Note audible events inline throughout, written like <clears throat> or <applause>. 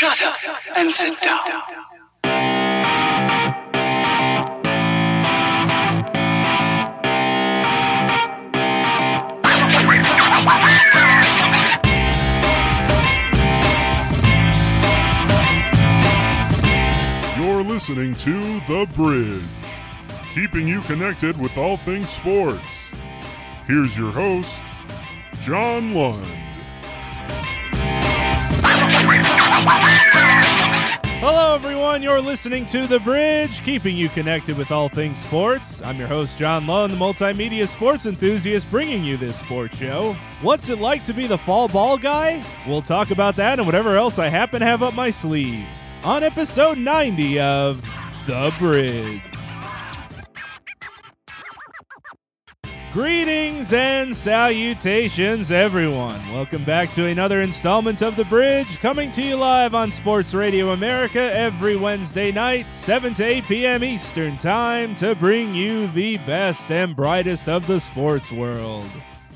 Shut up and sit down. You're listening to The Bridge, keeping you connected with all things sports. Here's your host, John Lund. Hello, everyone. You're listening to The Bridge, keeping you connected with all things sports. I'm your host, John Lund, the multimedia sports enthusiast, bringing you this sports show. What's it like to be the foul ball guy? We'll talk about that and whatever else I happen to have up my sleeve on episode 90 of The Bridge. Greetings and salutations, everyone. Welcome back to another installment of The Bridge, coming to you live on Sports Radio America every Wednesday night, 7 to 8 p.m. Eastern Time, to bring you the best and brightest of the sports world.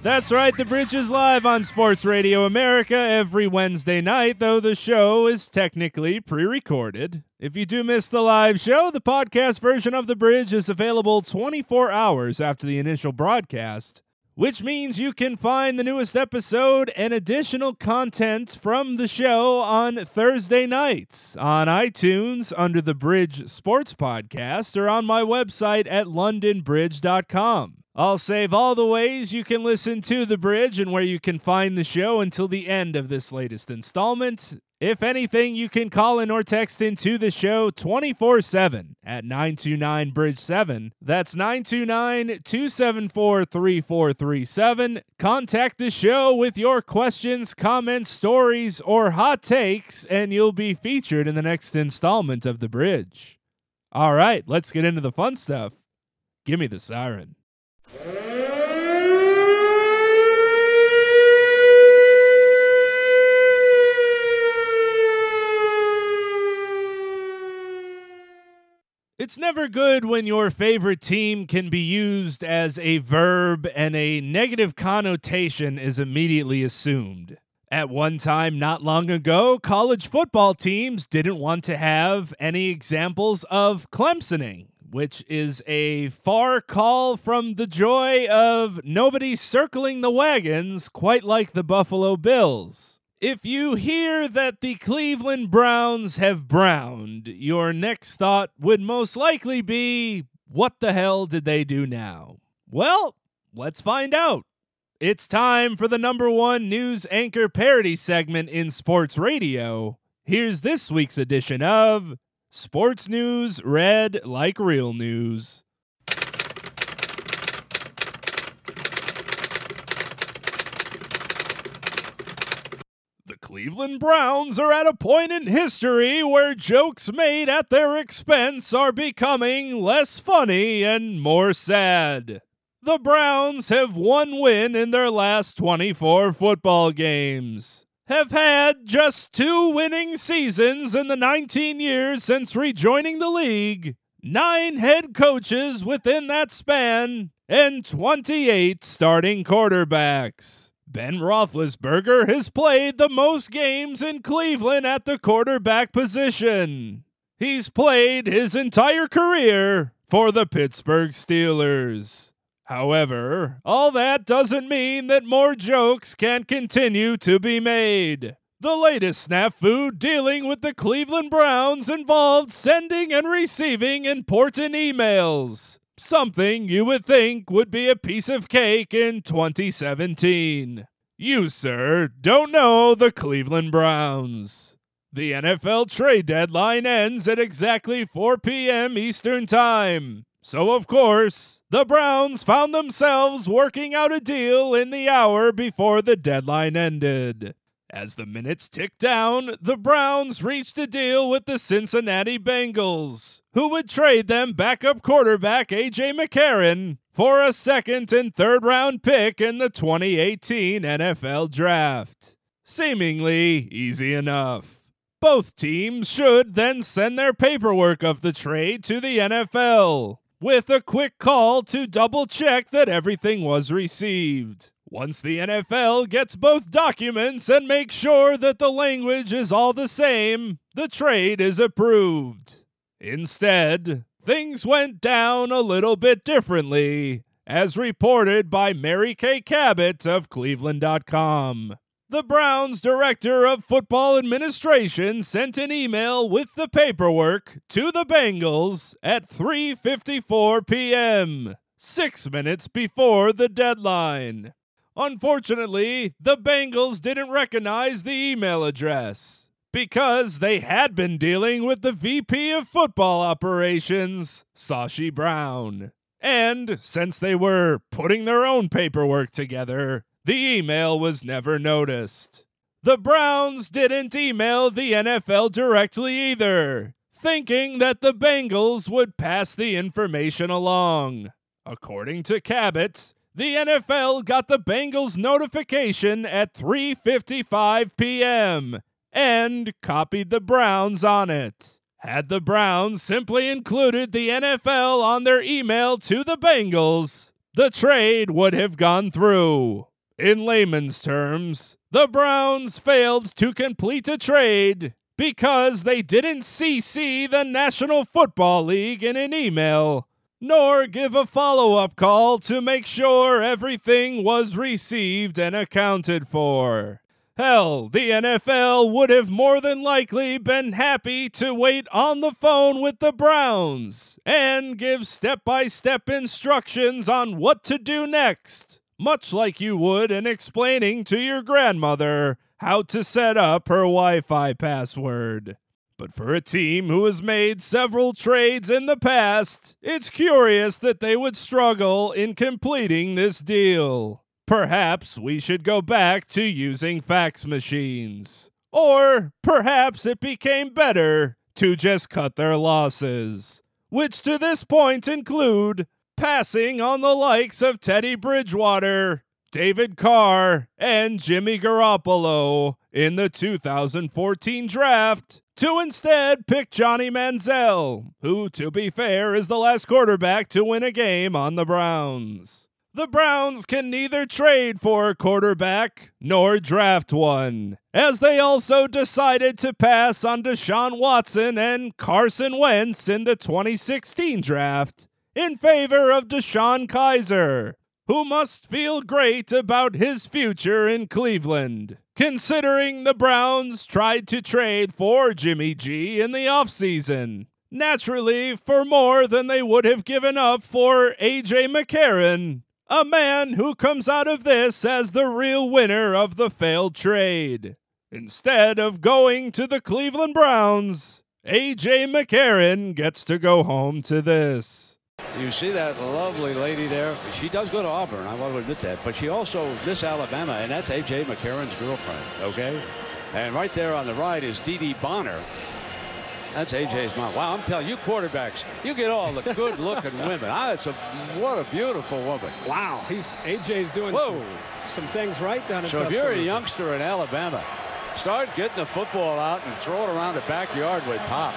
That's right, The Bridge is live on Sports Radio America every Wednesday night, though the show is technically pre recorded. If you do miss the live show, the podcast version of The Bridge is available 24 hours after the initial broadcast, which means you can find the newest episode and additional content from the show on Thursday nights on iTunes under the Bridge Sports Podcast or on my website at lundinbridge.com. I'll save all the ways you can listen to The Bridge and where you can find the show until the end of this latest installment. If anything, you can call in or text into the show 24 7 at 929 Bridge 7. That's 929 274 3437. Contact the show with your questions, comments, stories, or hot takes, and you'll be featured in the next installment of The Bridge. All right, let's get into the fun stuff. Give me the siren. It's never good when your favorite team can be used as a verb and a negative connotation is immediately assumed. At one time, not long ago, college football teams didn't want to have any examples of Clemsoning, which is a far call from the joy of nobody circling the wagons, quite like the Buffalo Bills. If you hear that the Cleveland Browns have browned, your next thought would most likely be, what the hell did they do now? Well, let's find out. It's time for the number one news anchor parody segment in sports radio. Here's this week's edition of Sports News Read Like Real News. The Cleveland Browns are at a point in history where jokes made at their expense are becoming less funny and more sad. The Browns have one win in their last 24 football games, have had just two winning seasons in the 19 years since rejoining the league, nine head coaches within that span, and 28 starting quarterbacks. Ben Roethlisberger has played the most games in Cleveland at the quarterback position. He's played his entire career for the Pittsburgh Steelers. However, all that doesn't mean that more jokes can continue to be made. The latest snafu dealing with the Cleveland Browns involved sending and receiving important emails. Something you would think would be a piece of cake in 2017. You, sir, don't know the Cleveland Browns. The NFL trade deadline ends at exactly 4 p.m. Eastern Time. So, of course, the Browns found themselves working out a deal in the hour before the deadline ended. As the minutes ticked down, the Browns reached a deal with the Cincinnati Bengals, who would trade them backup quarterback A.J. McCarron for a second and third round pick in the 2018 NFL Draft. Seemingly easy enough. Both teams should then send their paperwork of the trade to the NFL with a quick call to double check that everything was received. once the NFL gets both documents and makes sure that the language is all the same, the trade is approved. Instead, things went down a little bit differently, as reported by Mary Kay Cabot of Cleveland.com. The Browns director of football administration sent an email with the paperwork to the Bengals at 3:54 p.m., 6 minutes before the deadline. Unfortunately, the Bengals didn't recognize the email address because they had been dealing with the VP of football operations, Sashi Brown. And since they were putting their own paperwork together, the email was never noticed. The Browns didn't email the NFL directly either, thinking that the Bengals would pass the information along. According to Cabot, the NFL got the Bengals notification at 3:55 p.m. and copied the Browns on it. Had the Browns simply included the NFL on their email to the Bengals, the trade would have gone through. In layman's terms, the Browns failed to complete a trade because they didn't CC the National Football League in an email, nor give a follow up call to make sure everything was received and accounted for. Hell, the NFL would have more than likely been happy to wait on the phone with the Browns and give step by step instructions on what to do next much like you would in explaining to your grandmother how to set up her Wi Fi password. But for a team who has made several trades in the past, it's curious that they would struggle in completing this deal. Perhaps we should go back to using fax machines. Or perhaps it became better to just cut their losses, which to this point include passing on the likes of Teddy Bridgewater, David Carr, and Jimmy Garoppolo in the 2014 draft to instead pick Johnny Manziel, who, to be fair, is the last quarterback to win a game on the Browns. The Browns can neither trade for a quarterback nor draft one, as they also decided to pass on Deshaun Watson and Carson Wentz in the 2016 draft in favor of DeShone Kizer, who must feel great about his future in Cleveland, considering the Browns tried to trade for Jimmy G in the offseason. Naturally, for more than they would have given up for AJ McCarron, a man who comes out of this as the real winner of the failed trade. Instead of going to the Cleveland Browns, AJ McCarron gets to go home to this. You see that lovely lady there? She does go to Auburn, I want to admit that. But she also Miss Alabama, and that's A.J. McCarron's girlfriend, okay? And right there on the right is Dee Dee Bonner. That's AJ's mom. Wow, I'm telling you, quarterbacks, you get all the good-looking <laughs> women. Ah, it's a what a beautiful woman. Wow, he's AJ's doing some, some, things right down in So if you're a youngster in Alabama, start getting the football out and throw it around the backyard with Pop.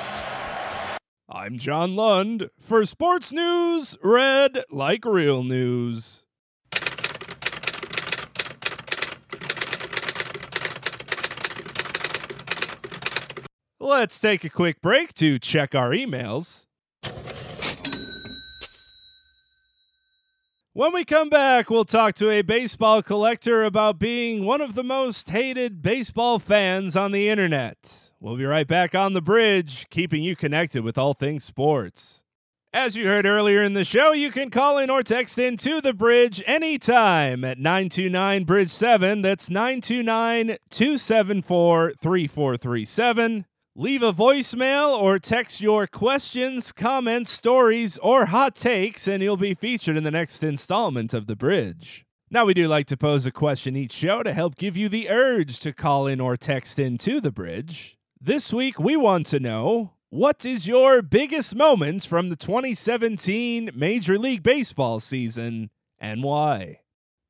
I'm John Lund for Sports News Read Like Real News. Let's take a quick break to check our emails. When we come back, we'll talk to a baseball collector about being one of the most hated baseball fans on the internet. We'll be right back on the bridge, keeping you connected with all things sports. As you heard earlier in the show, you can call in or text in to the bridge anytime at 929 Bridge 7. That's 929 274 3437. Leave a voicemail or text your questions, comments, stories, or hot takes, and you'll be featured in the next installment of The Bridge. Now, we do like to pose a question each show to help give you the urge to call in or text in to The Bridge. This week, we want to know what is your biggest moments from the 2017 Major League Baseball season and why?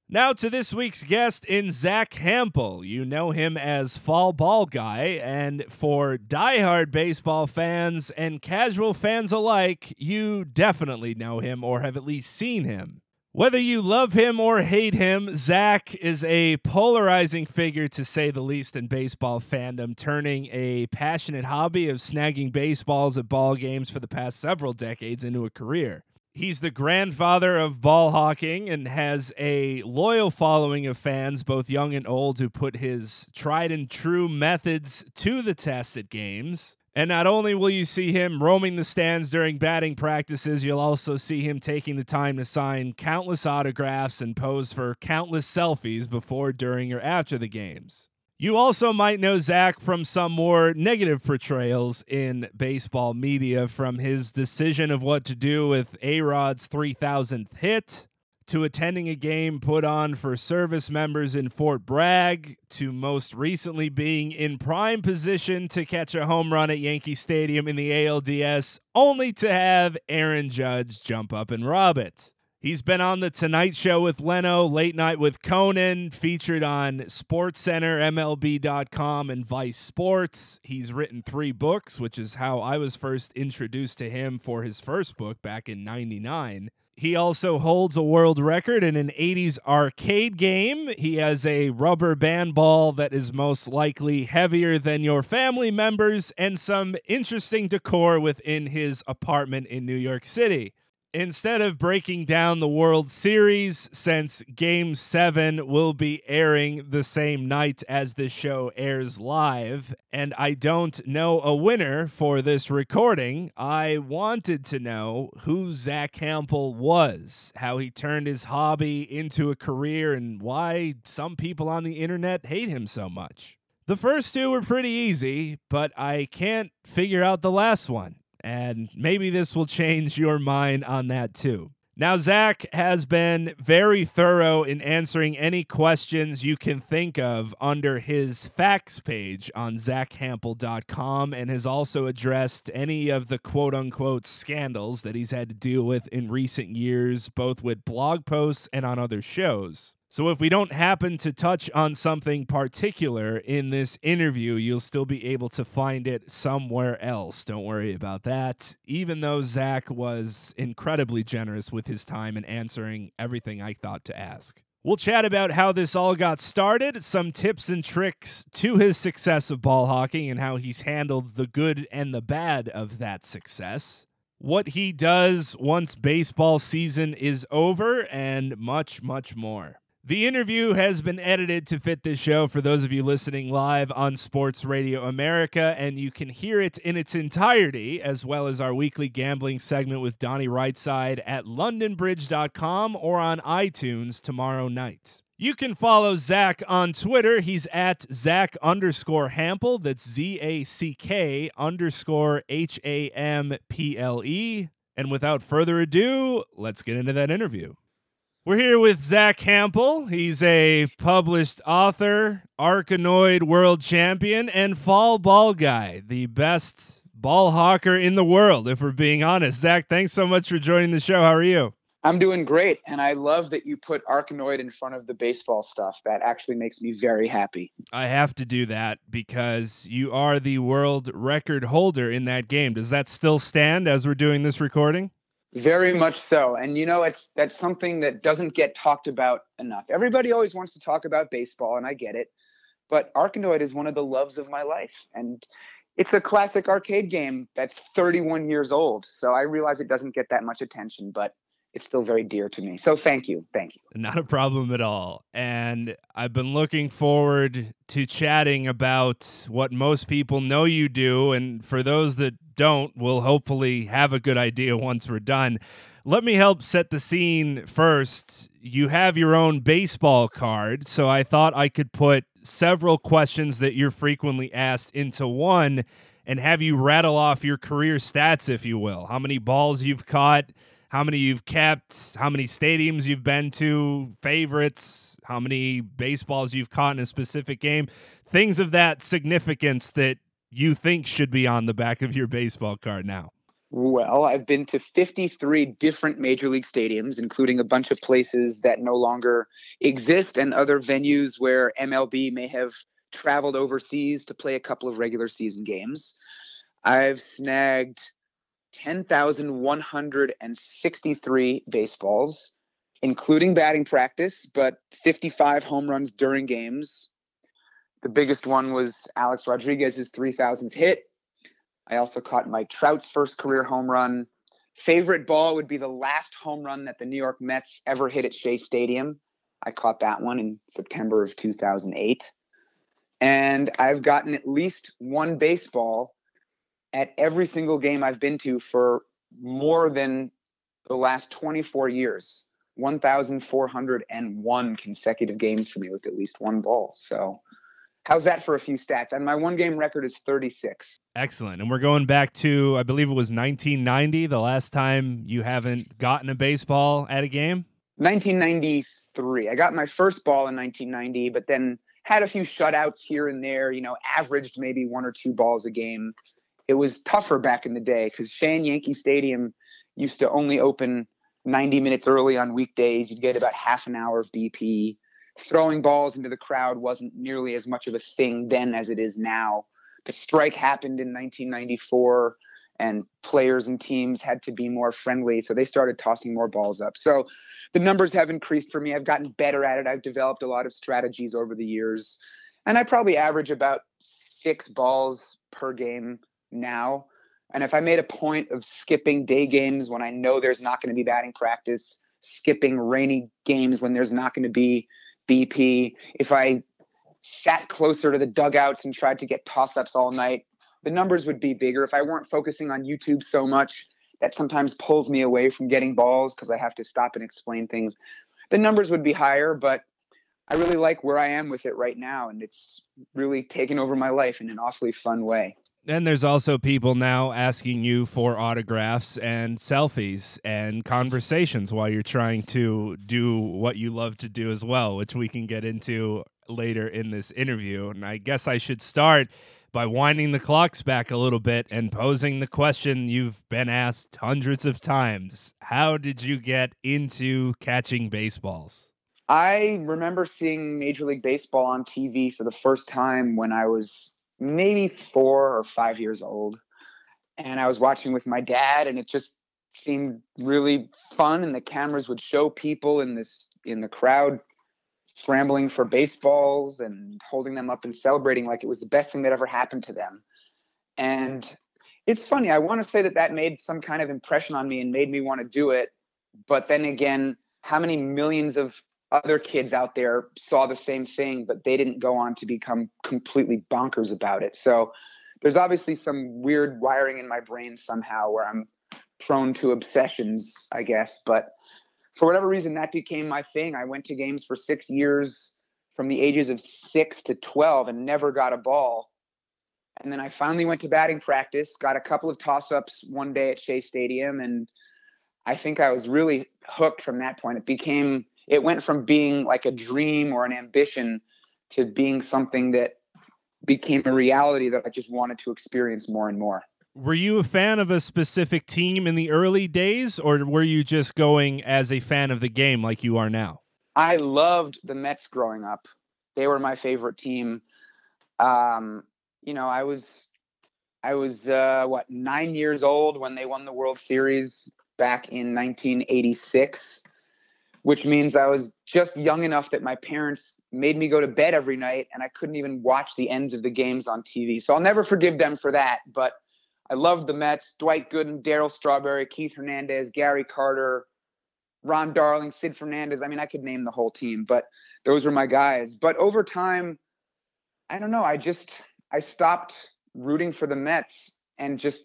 Now to this week's guest in Zack Hample. You know him as Foul Ball Guy, and for diehard baseball fans and casual fans alike, you definitely know him or have at least seen him. Whether you love him or hate him, Zack is a polarizing figure to say the least in baseball fandom, turning a passionate hobby of snagging baseballs at ball games for the past several decades into a career. He's the grandfather of ball hawking and has a loyal following of fans, both young and old, who put his tried and true methods to the test at games. And not only will you see him roaming the stands during batting practices, you'll also see him taking the time to sign countless autographs and pose for countless selfies before, during, or after the games. You also might know Zack from some more negative portrayals in baseball media, from his decision of what to do with A Rod's 3000th hit to attending a game put on for service members in Fort Bragg, to most recently being in prime position to catch a home run at Yankee Stadium in the ALDS, only to have Aaron Judge jump up and rob it. He's been on The Tonight Show with Leno, Late Night with Conan, featured on SportsCenter, MLB.com, and Vice Sports. He's written three books, which is how I was first introduced to him for his first book back in 99. He also holds a world record in an 80s arcade game. He has a rubber band ball that is most likely heavier than your family members and some interesting decor within his apartment in New York City instead of breaking down the World Series, since Game 7 will be airing the same night as the show airs live, and I don't know a winner for this recording, I wanted to know who Zack Hample was, how he turned his hobby into a career, and why some people on the internet hate him so much. The first two were pretty easy, but I can't figure out the last one and maybe this will change your mind on that too. Now, Zach has been very thorough in answering any questions you can think of under his facts page on zackhample.com and has also addressed any of the quote unquote scandals that he's had to deal with in recent years, both with blog posts and on other shows. So, if we don't happen to touch on something particular in this interview, you'll still be able to find it somewhere else. Don't worry about that. Even though Zack was incredibly generous with his time and answering everything I thought to ask. We'll chat about how this all got started, some tips and tricks to his success of ball hawking, and how he's handled the good and the bad of that success what he does once baseball season is over, and much, much more. The interview has been edited to fit this show for those of you listening live on Sports Radio America, and you can hear it in its entirety, as well as our weekly gambling segment with Donnie Rightside at lundinbridge.com or on iTunes tomorrow night. You can follow Zack on Twitter. He's at Zack underscore Hample. That's Z A C K underscore H A M P L E. And without further ado, let's get into that interview. We're here with Zack Hample. He's a published author, Arkanoid world champion, and foul ball guy, the best ball hawker in the world, if we're being honest. Zack, thanks so much for joining the show. How are you? I'm doing great. And I love that you put Arkanoid in front of the baseball stuff. That actually makes me very happy. I have to do that because you are the world record holder in that game. Does that still stand as we're doing this recording? Very much so. And you know, it's that's something that doesn't get talked about enough. Everybody always wants to talk about baseball, and I get it. But Arkanoid is one of the loves of my life. And it's a classic arcade game that's 31 years old. So I realize it doesn't get that much attention, but it's still very dear to me. So thank you. Thank you. Not a problem at all. And I've been looking forward to chatting about what most people know you do. And for those that don't, we'll hopefully have a good idea once we're done. Let me help set the scene first. You have your own baseball card. So I thought I could put several questions that you're frequently asked into one and have you rattle off your career stats, if you will. How many balls you've caught how many you've kept, how many stadiums you've been to, favorites, how many baseballs you've caught in a specific game, things of that significance that you think should be on the back of your baseball card now. Well, I've been to 53 different major league stadiums, including a bunch of places that no longer exist and other venues where MLB may have traveled overseas to play a couple of regular season games. I've snagged 10,163 baseballs, including batting practice, but 55 home runs during games. The biggest one was Alex Rodriguez's 3,000th hit. I also caught Mike Trout's first career home run. Favorite ball would be the last home run that the New York Mets ever hit at Shea Stadium. I caught that one in September of 2008. And I've gotten at least one baseball at every single game I've been to for more than the last 24 years. 1,401 consecutive games for me with at least one ball. So, how's that for a few stats? And my one game record is 36. Excellent. And we're going back to, I believe it was 1990, the last time you haven't gotten a baseball at a game? 1993. I got my first ball in 1990, but then had a few shutouts here and there, you know, averaged maybe one or two balls a game. It was tougher back in the day because Shea Yankee Stadium used to only open 90 minutes early on weekdays. You'd get about half an hour of BP. Throwing balls into the crowd wasn't nearly as much of a thing then as it is now. The strike happened in 1994, and players and teams had to be more friendly. So they started tossing more balls up. So the numbers have increased for me. I've gotten better at it. I've developed a lot of strategies over the years. And I probably average about six balls per game now. And if I made a point of skipping day games when I know there's not going to be batting practice, skipping rainy games when there's not going to be BP, if I sat closer to the dugouts and tried to get toss ups all night, the numbers would be bigger. If I weren't focusing on YouTube so much, that sometimes pulls me away from getting balls because I have to stop and explain things. The numbers would be higher, but I really like where I am with it right now. And it's really taken over my life in an awfully fun way. Then there's also people now asking you for autographs and selfies and conversations while you're trying to do what you love to do as well, which we can get into later in this interview. And I guess I should start by winding the clocks back a little bit and posing the question you've been asked hundreds of times How did you get into catching baseballs? I remember seeing Major League Baseball on TV for the first time when I was maybe four or five years old. And I was watching with my dad, and it just seemed really fun. And the cameras would show people in this in the crowd scrambling for baseballs and holding them up and celebrating like it was the best thing that ever happened to them. And it's funny. I want to say that that made some kind of impression on me and made me want to do it. But then again, how many millions of other kids out there saw the same thing, but they didn't go on to become completely bonkers about it. So there's obviously some weird wiring in my brain somehow where I'm prone to obsessions, I guess. But for whatever reason, that became my thing. I went to games for six years from the ages of six to 12 and never got a ball. And then I finally went to batting practice, got a couple of toss ups one day at Shea Stadium. And I think I was really hooked from that point. It became it went from being like a dream or an ambition to being something that became a reality that I just wanted to experience more and more. Were you a fan of a specific team in the early days, or were you just going as a fan of the game like you are now? I loved the Mets growing up. They were my favorite team. Um, you know, I was I was uh, what nine years old when they won the World Series back in 1986 which means I was just young enough that my parents made me go to bed every night and I couldn't even watch the ends of the games on TV. So I'll never forgive them for that. But I loved the Mets, Dwight Gooden, Darryl Strawberry, Keith Hernandez, Gary Carter, Ron Darling, Sid Fernandez. I mean, I could name the whole team, but those were my guys. But over time, I don't know. I just I stopped rooting for the Mets and just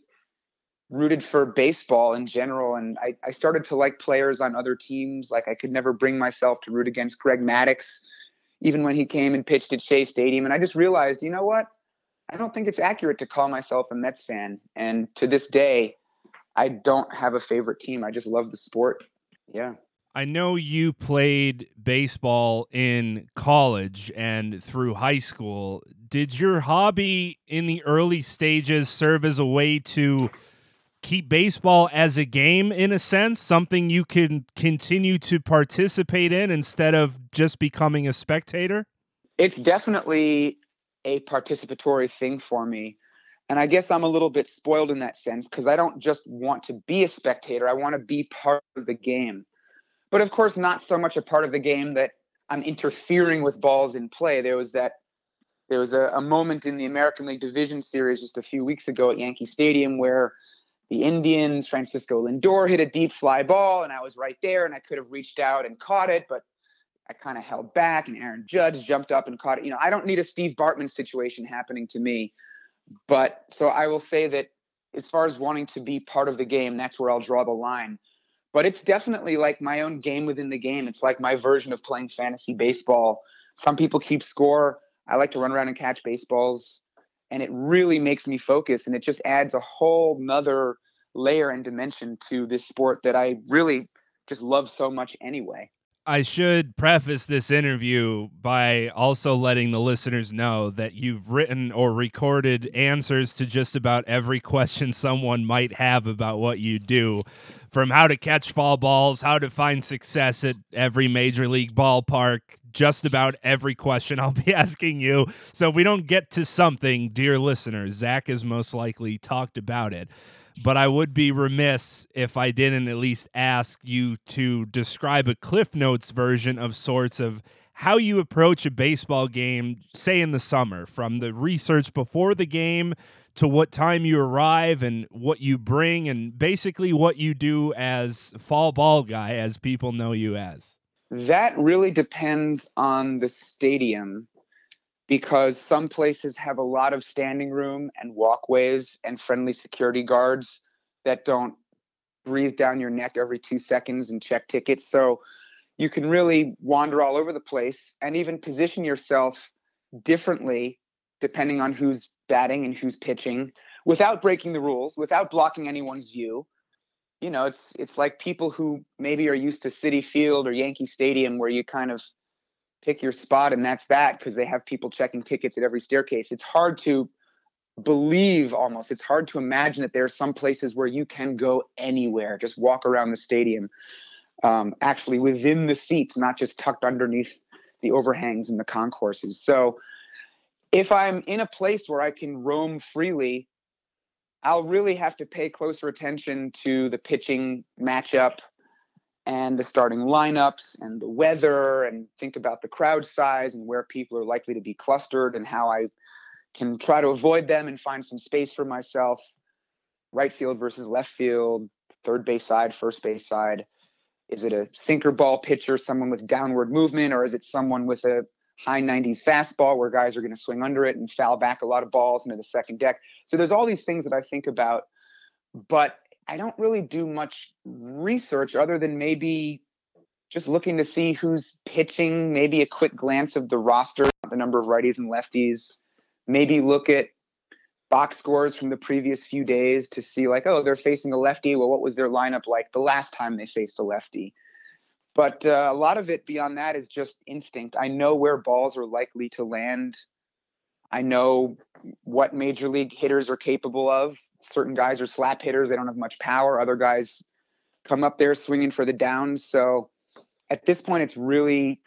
rooted for baseball in general. And I, I started to like players on other teams. Like I could never bring myself to root against Greg Maddux, even when he came and pitched at Shea Stadium. And I just realized, you know what? I don't think it's accurate to call myself a Mets fan. And to this day, I don't have a favorite team. I just love the sport. Yeah. I know you played baseball in college and through high school. Did your hobby in the early stages serve as a way to keep baseball as a game in a sense, something you can continue to participate in instead of just becoming a spectator? It's definitely a participatory thing for me. And I guess I'm a little bit spoiled in that sense because I don't just want to be a spectator, I want to be part of the game. but of course not so much a part of the game that I'm interfering with balls in play. There was that there was a, a moment in the American League Division Series just a few weeks ago at Yankee Stadium where the Indians, Francisco Lindor hit a deep fly ball, and I was right there, and I could have reached out and caught it, but I kind of held back, and Aaron Judge jumped up and caught it. You know, I don't need a Steve Bartman situation happening to me, but so I will say that as far as wanting to be part of the game, that's where I'll draw the line. But it's definitely like my own game within the game. It's like my version of playing fantasy baseball. Some people keep score. I like to run around and catch baseballs and it really makes me focus and it just adds a whole nother layer and dimension to this sport that I really just love so much anyway. I should preface this interview by also letting the listeners know that you've written or recorded answers to just about every question <laughs> someone might have about what you do from how to catch foul balls, how to find success at every major league ballpark, just about every question <laughs> I'll be asking you. So if we don't get to something, dear listeners, Zack has most likely talked about it but I would be remiss if I didn't at least ask you to describe a Cliff Notes version of sorts of how you approach a baseball game, say in the summer, from the research before the game to what time you arrive and what you bring, and basically what you do as foul ball guy, as people know you as. That really depends on the stadium because some places have a lot of standing room and walkways and friendly security guards that don't breathe down your neck every two seconds and check tickets. So you can really wander all over the place and even position yourself differently depending on who's batting and who's pitching without breaking the rules, without blocking anyone's view. You know, it's it's like people who maybe are used to Citi Field or Yankee Stadium where you kind of pick your spot and that's that because they have people checking tickets at every staircase. It's hard to believe almost. It's hard to imagine that there are some places where you can go anywhere, just walk around the stadium, um, actually within the seats, not just tucked underneath the overhangs and the concourses. So if I'm in a place where I can roam freely, I'll really have to pay closer attention to the pitching matchup and the starting lineups and the weather and think about the crowd size and where people are likely to be clustered and how I can try to avoid them and find some space for myself. Right field versus left field, third base side, first base side. Is it a sinker ball pitcher, someone with downward movement, or is it someone with a high 90s fastball where guys are going to swing under it and foul back a lot of balls into the second deck? So there's all these things that I think about, but I don't really do much research other than maybe just looking to see who's pitching, maybe a quick glance of the roster, the number of righties and lefties, maybe look at box scores from the previous few days to see like, oh, they're facing a lefty. Well, what was their lineup like the last time they faced a lefty? But uh, a lot of it beyond that is just instinct. I know where balls are likely to land. I know what major league hitters are capable of certain guys are slap hitters; they don't have much power. Other guys come up there swinging for the downs. So at this point, it's really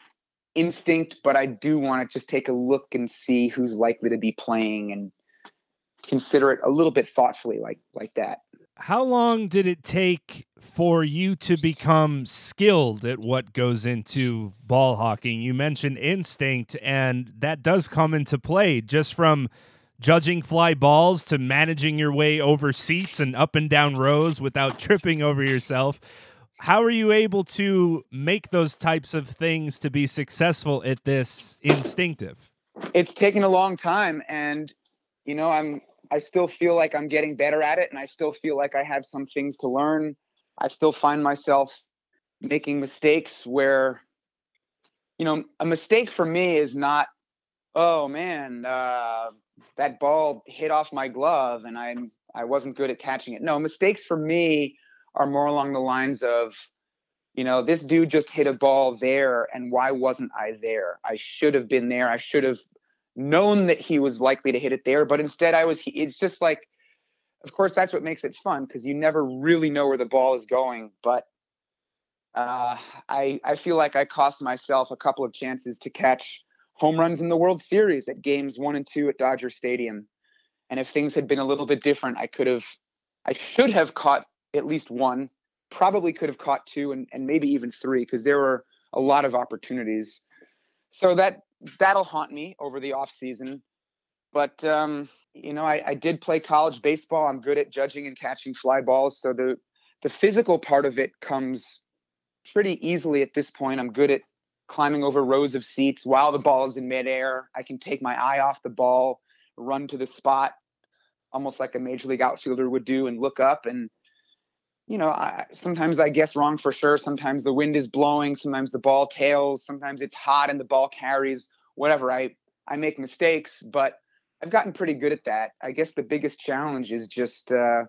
instinct, but I do want to just take a look and see who's likely to be playing and consider it a little bit thoughtfully, like like that. How long did it take for you to become skilled at what goes into ball hawking? You mentioned instinct, and that does come into play just from judging fly balls to managing your way over seats and up and down rows without <laughs> tripping over yourself. How are you able to make those types of things to be successful at this instinctive? It's taken a long time and you know, I'm I still feel like I'm getting better at it and I still feel like I have some things to learn. I still find myself making mistakes where you know, a mistake for me is not oh man, uh, that ball hit off my glove and I I wasn't good at catching it. No, mistakes for me are more along the lines of, you know, this dude just hit a ball there and why wasn't I there? I should have been there. I should have known that he was likely to hit it there, but instead I was it's just like of course that's what makes it fun because you never really know where the ball is going, but uh, I I feel like I cost myself a couple of chances to catch home runs in the World Series at games one and two at Dodger Stadium. And if things had been a little bit different, I could have, I should have caught at least one, probably could have caught two and, and maybe even three because there were a lot of opportunities. So that that'll haunt me over the off season. But um, you know, I, I did play college baseball. I'm good at judging and catching fly balls. So the the physical part of it comes pretty easily at this point. I'm good at climbing over rows of seats while the ball is in midair. I can take my eye off the ball, run to the spot, almost like a major league outfielder would do, and look up. And you know, I, sometimes I guess wrong for sure. Sometimes the wind is blowing. Sometimes the ball tails. Sometimes it's hot and the ball carries. Whatever. I I make mistakes, but I've gotten pretty good at that. I guess the biggest challenge is just uh,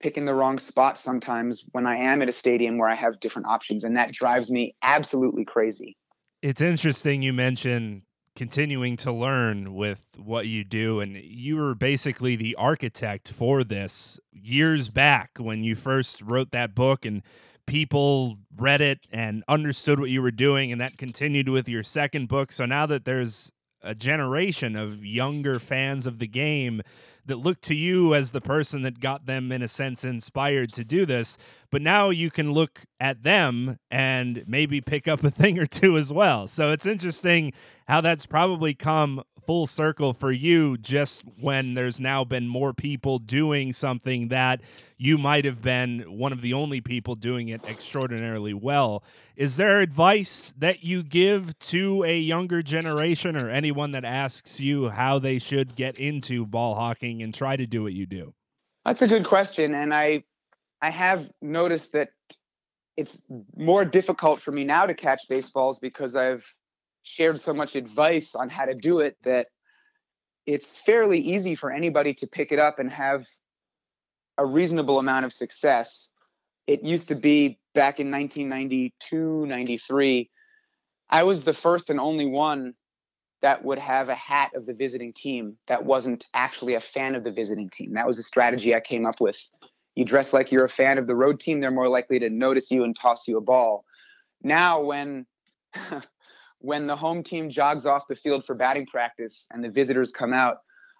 picking the wrong spot sometimes when I am at a stadium where I have different options, and that drives me absolutely crazy. It's interesting you mention continuing to learn with what you do. And you were basically the architect for this years back when you first wrote that book and people read it and understood what you were doing. And that continued with your second book. So now that there's a generation of younger fans of the game that look to you as the person that got them in a sense inspired to do this but now you can look at them and maybe pick up a thing or two as well. So it's interesting how that's probably come full circle for you just when there's now been more people doing something that you might have been one of the only people doing it extraordinarily well. Is there advice that you give to a younger generation or anyone that asks you how they should get into ball hawking and try to do what you do? That's a good question and I I have noticed that it's more difficult for me now to catch baseballs because I've shared so much advice on how to do it that it's fairly easy for anybody to pick it up and have a reasonable amount of success. It used to be back in 1992, 93. I was the first and only one that would have a hat of the visiting team that wasn't actually a fan of the visiting team. That was a strategy I came up with. You dress like you're a fan of the road team, they're more likely to notice you and toss you a ball. Now, when <laughs> when the home team jogs off the field for batting practice and the visitors come out,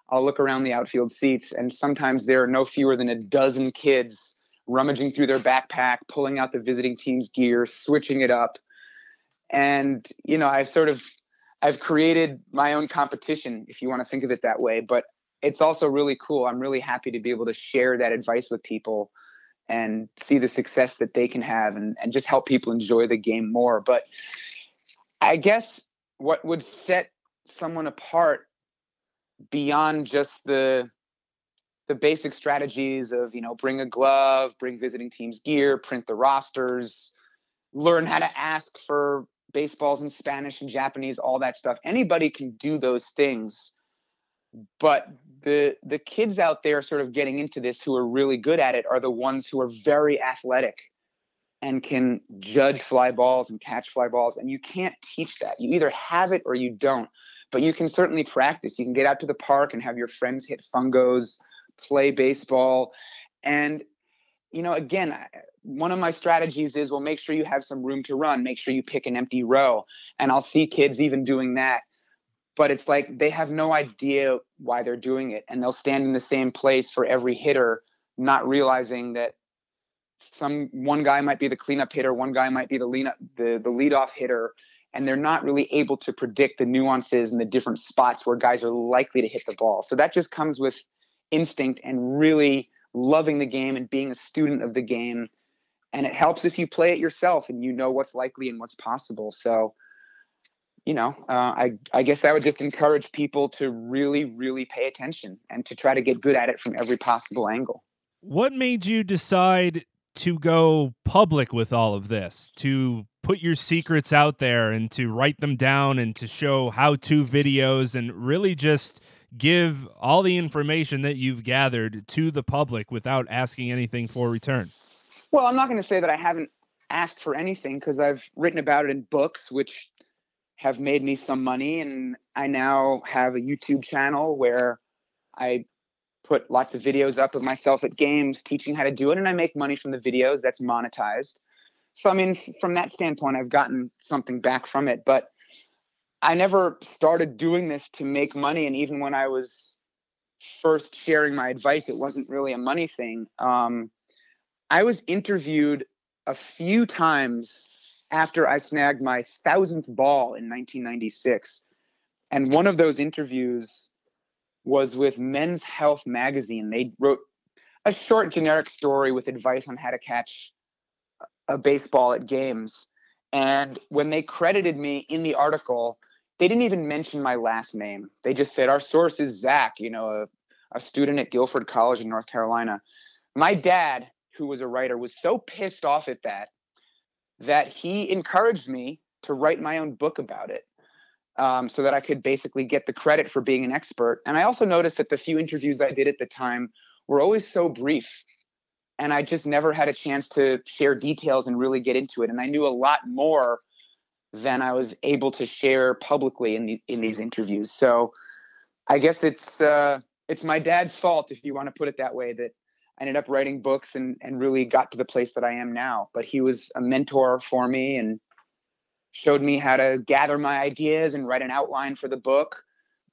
I'll look around the outfield seats, and sometimes there are no fewer than a dozen kids rummaging through their backpack, pulling out the visiting team's gear, switching it up. And, you know, I've sort of I've created my own competition, if you want to think of it that way. But it's also really cool. I'm really happy to be able to share that advice with people and see the success that they can have and, and just help people enjoy the game more. But I guess what would set someone apart beyond just the the basic strategies of you know bring a glove bring visiting teams gear print the rosters learn how to ask for baseballs in spanish and japanese all that stuff. Anybody can do those things. But the the kids out there sort of getting into this who are really good at it are the ones who are very athletic and can judge fly balls and catch fly balls. And you can't teach that. You either have it or you don't. But you can certainly practice. You can get out to the park and have your friends hit fungos, play baseball. And, you know, again, one of my strategies is well, make sure you have some room to run, make sure you pick an empty row. And I'll see kids even doing that. But it's like they have no idea why they're doing it. And they'll stand in the same place for every hitter, not realizing that some one guy might be the cleanup hitter, one guy might be the lead the the leadoff hitter, and they're not really able to predict the nuances and the different spots where guys are likely to hit the ball. So that just comes with instinct and really loving the game and being a student of the game. And it helps if you play it yourself and you know what's likely and what's possible. So, you know, uh, I I guess I would just encourage people to really really pay attention and to try to get good at it from every possible angle. What made you decide to go public with all of this, to put your secrets out there and to write them down and to show how to videos and really just give all the information that you've gathered to the public without asking anything for return? Well, I'm not going to say that I haven't asked for anything because I've written about it in books, which have made me some money. And I now have a YouTube channel where I put lots of videos up of myself at games teaching how to do it and i make money from the videos that's monetized so i mean from that standpoint i've gotten something back from it but i never started doing this to make money and even when i was first sharing my advice it wasn't really a money thing um, i was interviewed a few times after I snagged my thousandth ball in 1996. And one of those interviews was with Men's Health magazine. They wrote a short, generic story with advice on how to catch a baseball at games. And when they credited me in the article, they didn't even mention my last name. They just said, Our source is Zach, you know, a, a student at Guilford College in North Carolina. My dad, who was a writer, was so pissed off at that that he encouraged me to write my own book about it um, so that I could basically get the credit for being an expert. And I also noticed that the few interviews I did at the time were always so brief. And I just never had a chance to share details and really get into it. And I knew a lot more than I was able to share publicly in the, in these interviews. So I guess it's uh, it's my dad's fault, if you want to put it that way, that I ended up writing books and and really got to the place that I am now. But he was a mentor for me and showed me how to gather my ideas and write an outline for the book.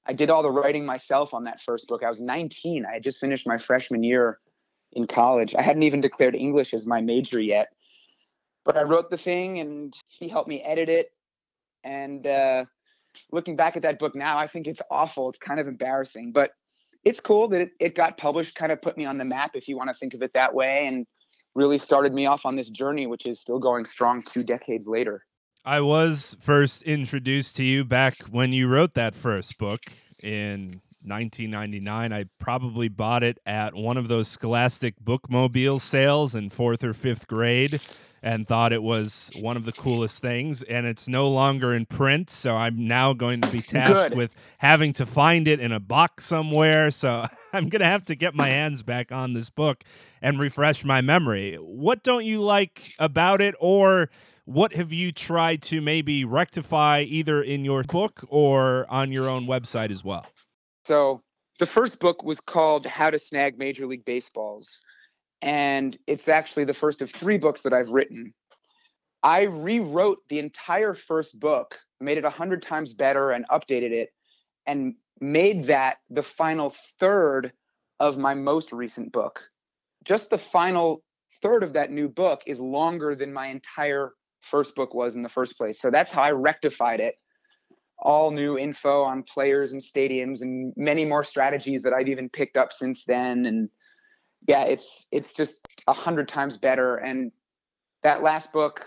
I did all the writing myself on that first book. I was 19. I had just finished my freshman year in college. I hadn't even declared English as my major yet. But I wrote the thing and he helped me edit it. And uh, looking back at that book now, I think it's awful. It's kind of embarrassing, but it's cool that it, it got published, kind of put me on the map, if you want to think of it that way, and really started me off on this journey, which is still going strong two decades later. I was first introduced to you back when you wrote that first book in 1999. I probably bought it at one of those Scholastic bookmobile sales in fourth or fifth grade and thought it was one of the coolest things. And it's no longer in print. So I'm now going to be tasked Good. with having to find it in a box somewhere. So <laughs> I'm going to have to get my hands back on this book and refresh my memory. What don't you like about it? Or what have you tried to maybe rectify either in your book or on your own website as well? So the first book was called How to Snag Major League Baseballs. And it's actually the first of three books that I've written. I rewrote the entire first book, made it a hundred times better, and updated it, and made that the final third of my most recent book. Just the final third of that new book is longer than my entire first book was in the first place. So that's how I rectified it. All new info on players and stadiums and many more strategies that I've even picked up since then. And yeah, it's it's just a hundred times better. And that last book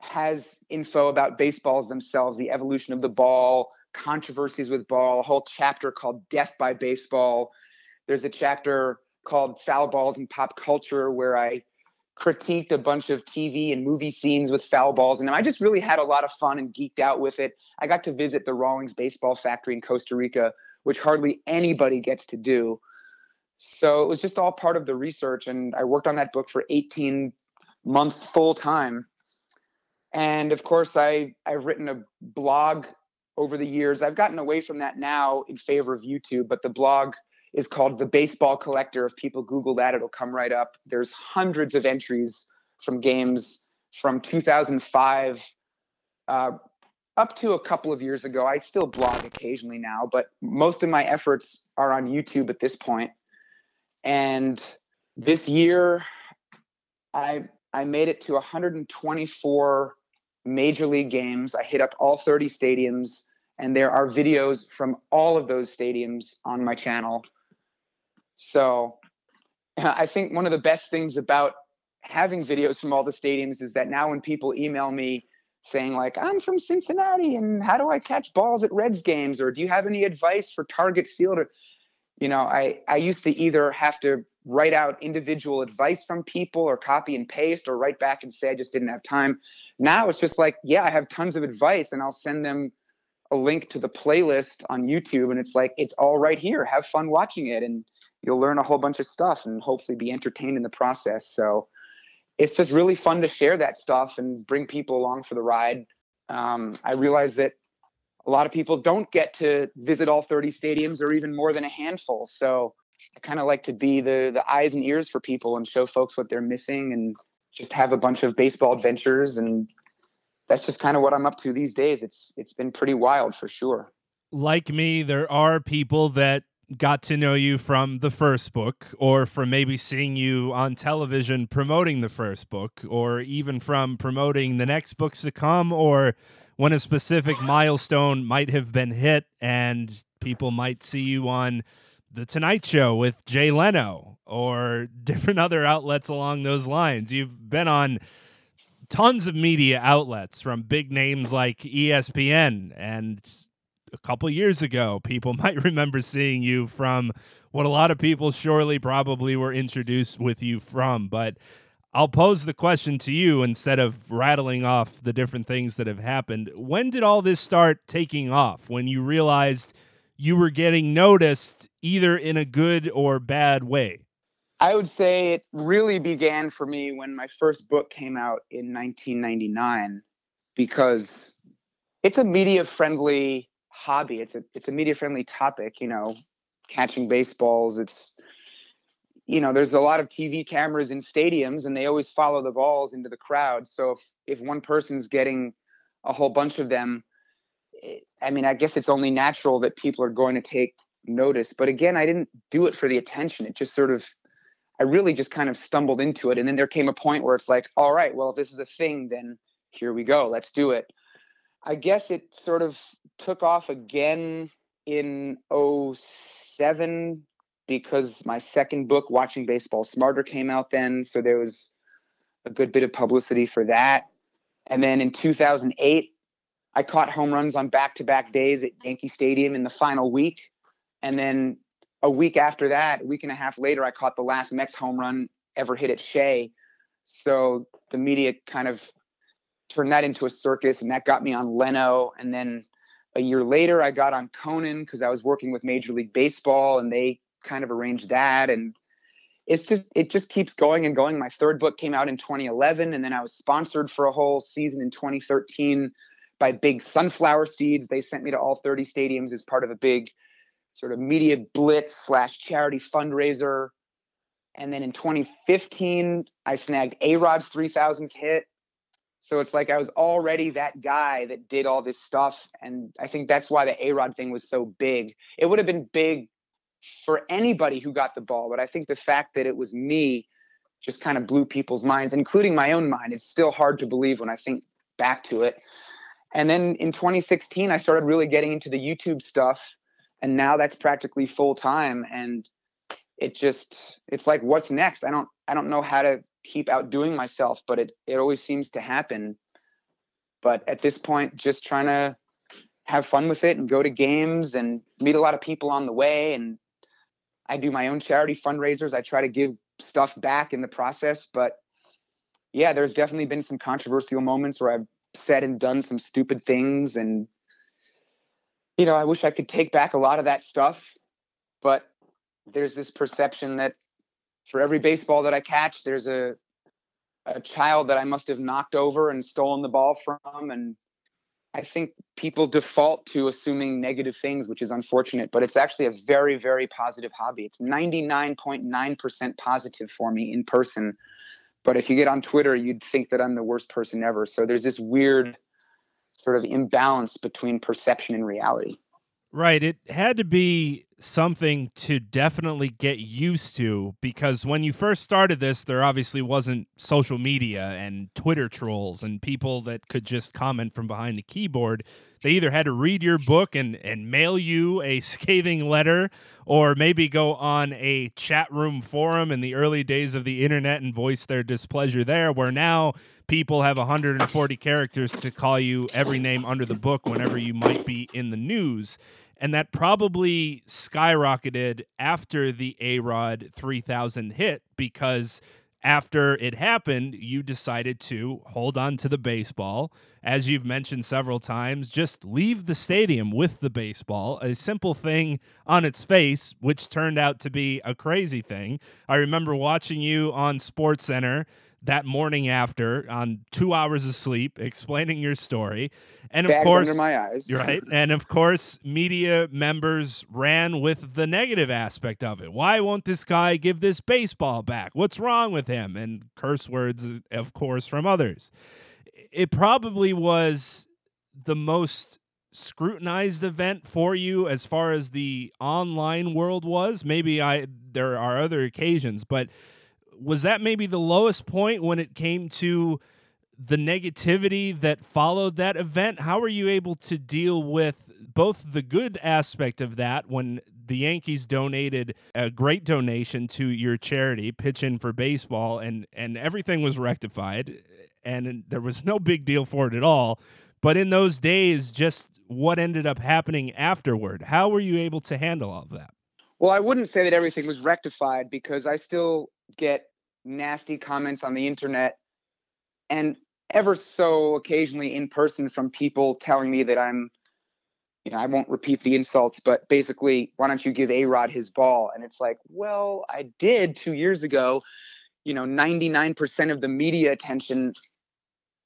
has info about baseballs themselves, the evolution of the ball, controversies with ball, a whole chapter called Death by Baseball. There's a chapter called Foul Balls and Pop Culture where I critiqued a bunch of TV and movie scenes with foul balls and I just really had a lot of fun and geeked out with it. I got to visit the Rawlings Baseball Factory in Costa Rica, which hardly anybody gets to do. So it was just all part of the research and I worked on that book for 18 months full time. And of course I I've written a blog over the years. I've gotten away from that now in favor of YouTube, but the blog is called The Baseball Collector. If people Google that, it'll come right up. There's hundreds of entries from games from 2005 uh, up to a couple of years ago. I still blog occasionally now, but most of my efforts are on YouTube at this point. And this year, I I made it to 124 major league games. I hit up all 30 stadiums, and there are videos from all of those stadiums on my channel. So <clears throat> I think one of the best things about having videos from all the stadiums is that now when people email me saying like I'm from Cincinnati and how do I catch balls at Reds games? or do you have any advice for target fielder you know I I used to either have to write out individual advice from people or copy and paste or write back and say I just didn't have time. Now it's just like yeah I have tons of advice and I'll send them a link to the playlist on YouTube and it's like it's all right here. Have fun watching it and you'll learn a whole bunch of stuff and hopefully be entertained in the process. So it's just really fun to share that stuff and bring people along for the ride. Um, I realize that a lot of people don't get to visit all 30 stadiums or even more than a handful. So I kind of like to be the the eyes and ears for people and show folks what they're missing and just have a bunch of baseball adventures and that's just kind of what I'm up to these days. It's it's been pretty wild for sure. Like me, there are people that got to know you from the first book, or from maybe seeing you on television promoting the first book, or even from promoting the next books to come, or when a specific milestone might have been hit and people might see you on The Tonight Show with Jay Leno or <laughs> different other outlets along those lines. You've been on tons of media outlets from big names like ESPN and a couple years ago people <laughs> might remember seeing you from what a lot of people surely probably were introduced with you from but I'll pose the question to you instead of rattling off the different things that have happened. When did all this start taking off? When you realized you were getting noticed either in a good or bad way? I would say it really began for me when my first book came out in 1999 because it's a media friendly hobby. It's a it's a media friendly topic, you know, catching baseballs, it's you know, there's a lot of TV cameras in stadiums and they always follow the balls into the crowd. So if, if one person's getting a whole bunch of them, it, I mean, I guess it's only natural that people are going to take notice. But again, I didn't do it for the attention. It just sort of, I really just kind of stumbled into it. And then there came a point where it's like, all right, well, if this is a thing, then here we go. Let's do it. I guess it sort of took off again in 07 because my second book, Watching Baseball Smarter, came out then. So there was a good bit of publicity for that. And then in 2008, I caught home runs on back to back days at Yankee Stadium in the final week. And then a week after that, a week and a half later, I caught the last Mets home run ever hit at Shea. So the media kind of turned that into a circus, and that got me on Leno. And then a year later, I got on Conan because I was working with Major League Baseball, and they kind of arranged that. And it's just it just keeps going and going. My third book came out in 2011 and then i was sponsored for a whole season in 2013 by big sunflower seeds. They sent me to all 30 stadiums as part of a big sort of media blitz slash charity fundraiser. And then in 2015 i snagged A Rod's 3000 hit so it's like i was already that guy that did all this stuff and i think that's why the A Rod thing was so big it would have been big for anybody who got the ball. But I think the fact that it was me just kind of blew people's minds, including my own mind. It's still hard to believe when I think back to it. And then in 2016, I started really getting into the YouTube stuff. And now that's practically full time. And it just, it's like, what's next? I don't, I don't know how to keep outdoing myself, but it, it always seems to happen. But at this point, just trying to have fun with it and go to games and meet a lot of people on the way and I do my own charity fundraisers. I try to give stuff back in the process. But yeah, there's definitely been some controversial moments where I've said and done some stupid things. And, you know, I wish I could take back a lot of that stuff. But there's this perception that for every baseball that I catch, there's a, a child that I must have knocked over and stolen the ball from. And I think people default to assuming negative things, which is unfortunate, but it's actually a very, very positive hobby. It's 99.9% positive for me in person. But if you get on Twitter, you'd think that I'm the worst person ever. So there's this weird sort of imbalance between perception and reality. Right. It had to be something to definitely get used to because when you first started this, there obviously wasn't social media and Twitter trolls and people that could just comment from behind the keyboard. They either had to read your book and, and mail you a <laughs> scathing letter or maybe go on a chat room forum in the early days of the internet and voice their displeasure there, where now people have 140 characters to call you every name under the book whenever you might be in the news and that probably skyrocketed after the A Rod 3000 hit because after it happened, you decided to hold on to the baseball. As you've mentioned several times, just leave the stadium with the baseball. A simple thing on its face, which turned out to be a crazy thing. I remember watching you on SportsCenter that morning after on two hours of sleep explaining your story. And of Bags course under my eyes. right. <laughs> And of course media members ran with the negative aspect of it. Why won't this guy give this baseball back? What's wrong with him? And curse words of course from others. It probably was the most scrutinized event for you as far as the online world was. Maybe I there are other occasions, but was that maybe the lowest point when it came to the negativity that followed that event? How were you able to deal with both the good aspect of that when the Yankees donated a great donation to your charity, Pitch In for Baseball, and and everything was rectified, and there was no big deal for it at all. But in those days, just what ended up happening afterward, how were you able to handle all of that? Well, I wouldn't say that everything was rectified because I still get nasty comments on the internet and ever so occasionally in person from people telling me that I'm you know, I won't repeat the insults, but basically, why don't you give A Rod his ball? And it's like, well, I did two years ago. You know, 99% of the media attention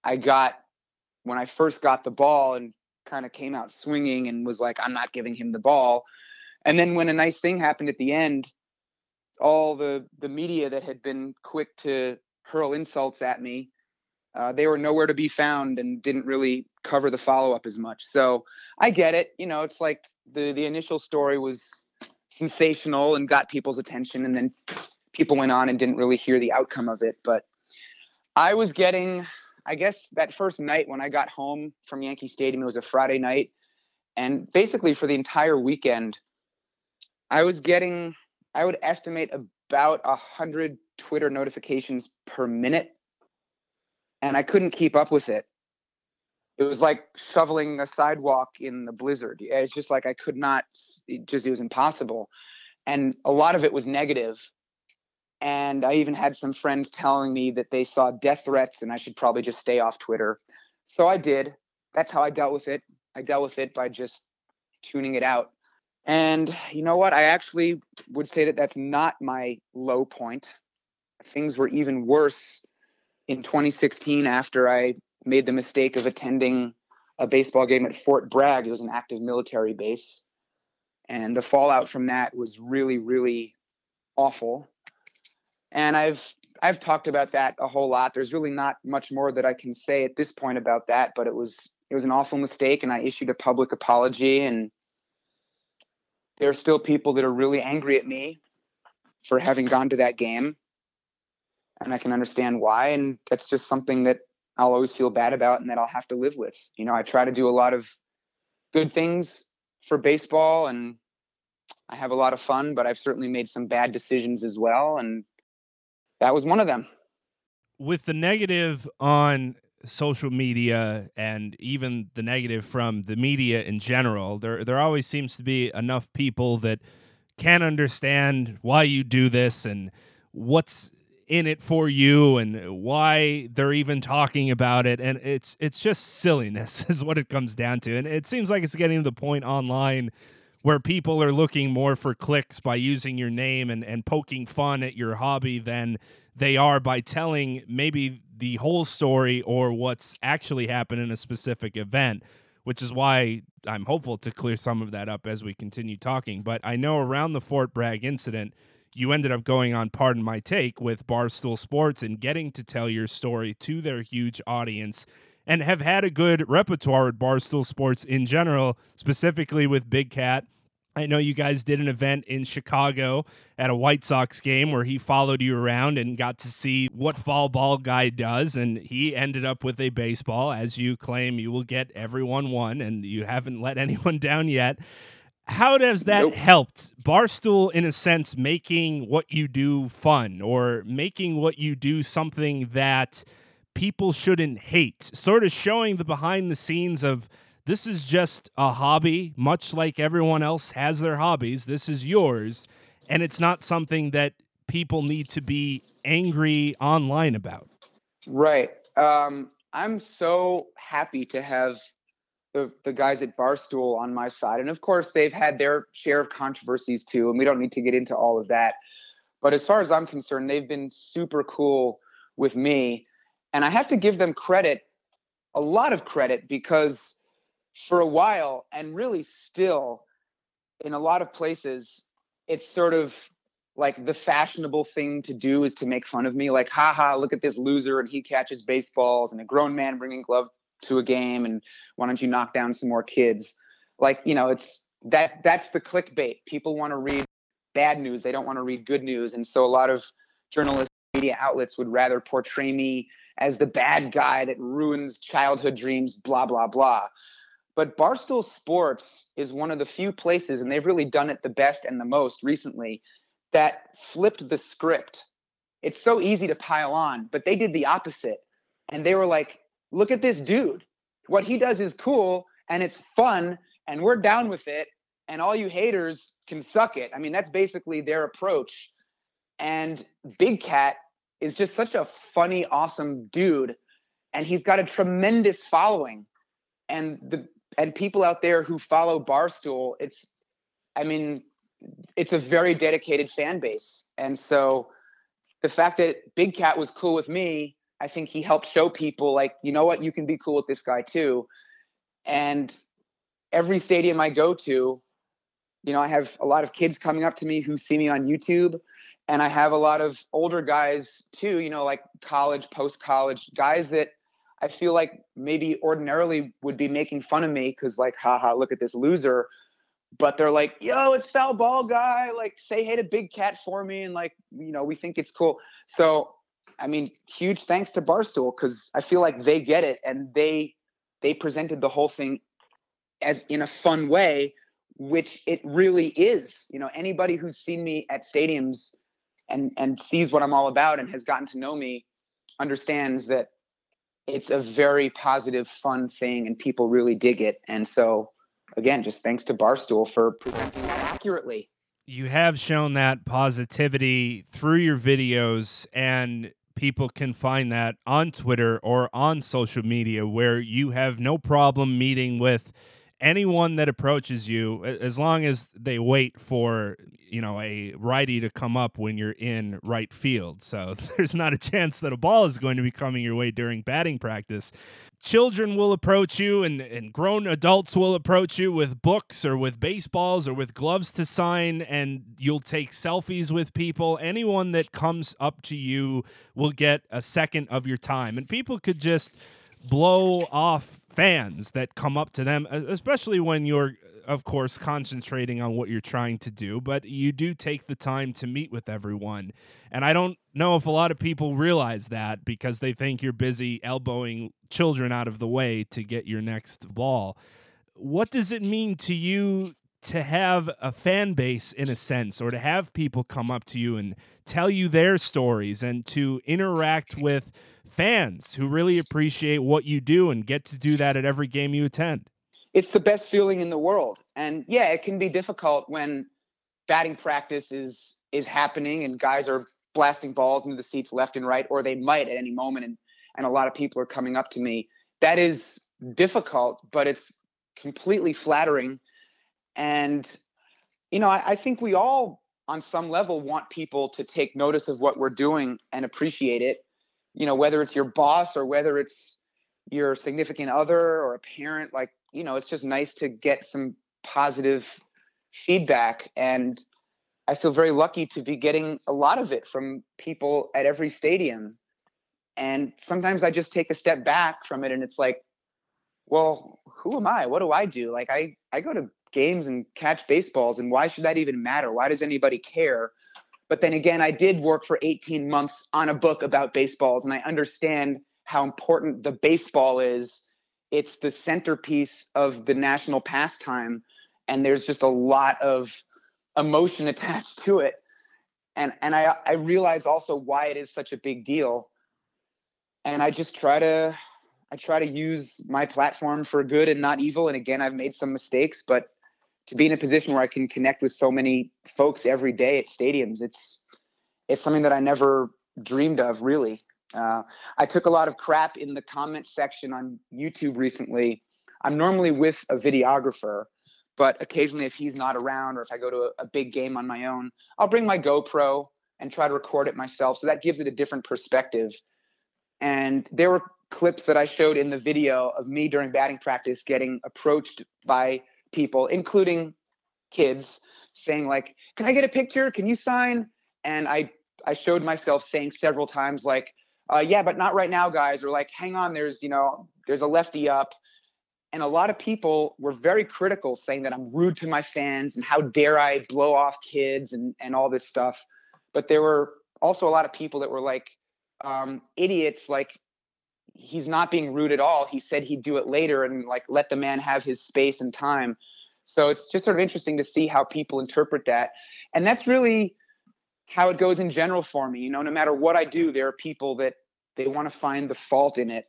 I got when I first got the ball and kind of came out swinging and was like, I'm not giving him the ball. And then when a nice thing happened at the end, all the the media that had been quick to hurl insults at me uh, they were nowhere to be found and didn't really cover the follow up as much. So I get it. You know, it's like the the initial story was sensational and got people's attention, and then people went on and didn't really hear the outcome of it. But I was getting, I guess, that first night when I got home from Yankee Stadium, it was a Friday night, and basically for the entire weekend, I was getting, I would estimate about a hundred Twitter notifications per minute and I couldn't keep up with it. It was like shoveling a sidewalk in the blizzard. It's just like I could not. It just it was impossible, and a lot of it was negative. And I even had some friends telling me that they saw death threats and I should probably just stay off Twitter. So I did. That's how I dealt with it. I dealt with it by just tuning it out. And you know what? I actually would say that that's not my low point. Things were even worse in 2016 after I made the mistake of attending a baseball game at Fort Bragg. It was an active military base. And the fallout from that was really, really awful. And I've I've talked about that a whole lot. There's really not much more that I can say at this point about that, but it was it was an awful mistake and I issued a public apology and there are still people that are really angry at me for having gone to that game and I can understand why. And that's just something that I'll always feel bad about and that I'll have to live with. You know, I try to do a lot of good things for baseball and I have a lot of fun, but I've certainly made some bad decisions as well. And that was one of them. With the negative on social media and even the negative from the media in general, there there always seems to be enough people that can understand why you do this and what's in it for you and why they're even talking about it. And it's it's just silliness <laughs> is what it comes down to. And it seems like it's getting to the point online where people are looking more for clicks by using your name and, and poking fun at your hobby than they are by telling maybe the whole story or what's actually happened in a specific event which is why I'm hopeful to clear some of that up as we continue talking but I know around the Fort Bragg incident you ended up going on Pardon My Take with Barstool Sports and getting to tell your story to their huge audience and have had a good repertoire at Barstool Sports in general, specifically with Big Cat. I know you guys did an event in Chicago at a White Sox game where he followed you around and got to see what foul ball guy does. And he ended up with a baseball. As you claim, you will get everyone one, and you haven't let <laughs> anyone down yet how does that nope. helped barstool in a sense making what you do fun or making what you do something that people shouldn't hate sort of showing the behind the scenes of this is just a hobby much like everyone else has their hobbies this is yours and it's not something that people need to be angry online about right um, i'm so happy to have the, the guys at Barstool on my side. And of course, they've had their share of controversies too, and we don't need to get into all of that. But as far as I'm concerned, they've been super cool with me. And I have to give them credit, a lot of credit, because for a while, and really still in a lot of places, it's sort of like the fashionable thing to do is to make fun of me. Like, haha, look at this loser and he catches baseballs and a grown man bringing glove to a game and why don't you knock down some more kids like you know it's that that's the clickbait people want to read bad news they don't want to read good news and so a lot of journalists media outlets would rather portray me as the bad guy that ruins childhood dreams blah blah blah but barstool sports is one of the few places and they've really done it the best and the most recently that flipped the script it's so easy to pile on but they did the opposite and they were like look at this dude what he does is cool and it's fun and we're down with it and all you haters can suck it. I mean, that's basically their approach. And Big Cat is just such a funny, awesome dude. And he's got a tremendous following. And the and people out there who follow Barstool, it's I mean, it's a very dedicated fan base. And so the fact that Big Cat was cool with me, I think he helped show people like, you know what, you can be cool with this guy too. And every stadium I go to, you know, I have a lot of kids coming up to me who see me on YouTube, and I have a lot of older guys too, you know, like college, post college guys that I feel like maybe ordinarily would be making fun of me because, like, haha, look at this loser. But they're like, yo, it's foul ball guy. Like, say hey to Big Cat for me. And, like, you know, we think it's cool. So, I mean, huge thanks to Barstool because I feel like they get it and they they presented the whole thing as in a fun way which it really is you know anybody who's seen me at stadiums and and sees what i'm all about and has gotten to know me understands that it's a very positive fun thing and people really dig it. And so again just thanks to barstool for presenting that accurately. You have shown that positivity through your videos and people can find that on Twitter or on social media where you have no problem meeting with anyone that approaches you, as long as they wait for you know a righty to come up when you're in right field, so <laughs> there's not a chance that a ball is going to be coming your way during batting practice. Children will approach you, and, and grown adults will approach you with books or with baseballs or with gloves to sign, and you'll take selfies with people. Anyone that comes up to you will get a second of your time, and people could just blow off fans that come up to them, especially when you're, of course, concentrating on what you're trying to do. But you do take the time to meet with everyone. And I don't know if a lot of people realize that because they think you're busy elbowing children out of the way to get your next ball. What does it mean to you to have a fan base in a sense or to have people come up to you and tell you their stories and to interact with fans who really appreciate what you do and get to do that at every game you attend. It's the best feeling in the world. And yeah, it can be difficult when batting practice is is happening and guys are blasting balls into the seats left and right or they might at any moment and and a lot of people are coming up to me. That is difficult, but it's completely flattering. And you know, I, I think we all on some level want people to take notice of what we're doing and appreciate it you know whether it's your boss or whether it's your significant other or a parent like you know it's just nice to get some positive feedback. And i feel very lucky to be getting a lot of it from people at every stadium. And sometimes i just take a step back from it and it's like well who am i? What do i do? Like i i go to games and catch baseballs and why should that even matter? Why does anybody care but then again, I did work for 18 months on a book about baseballs, and I understand how important the baseball is. It's the centerpiece of the national pastime, and there's just a lot of emotion <laughs> attached to it. And and I I realize also why it is such a big deal. And I just try to I try to use my platform for good and not evil. And again, I've made some mistakes, but to be in a position where I can connect with so many folks every day at stadiums, it's it's something that I never dreamed of really. Uh, I took a lot of crap in the comment section on YouTube recently. I'm normally with a videographer, but occasionally if he's not around or if I go to a, a big game on my own, I'll bring my GoPro and try to record it myself. So that gives it a different perspective. And there were clips that I showed in the video of me during batting practice getting approached by people, including kids, saying like, "Can I get a picture? Can you sign?" And I I showed myself saying several times like, uh, "Yeah, but not right now, guys," or like, "Hang on, there's you know there's a lefty up." and a lot of people were very critical, saying that I'm rude to my fans and how dare I blow off kids and and all this stuff. But there were also a lot of people that were like um, idiots, like he's not being rude at all. He said he'd do it later and like let the man have his space and time. So it's just sort of interesting to see how people interpret that. And that's really how it goes in general for me. You know, no matter what I do, there are people that they want to find the fault in it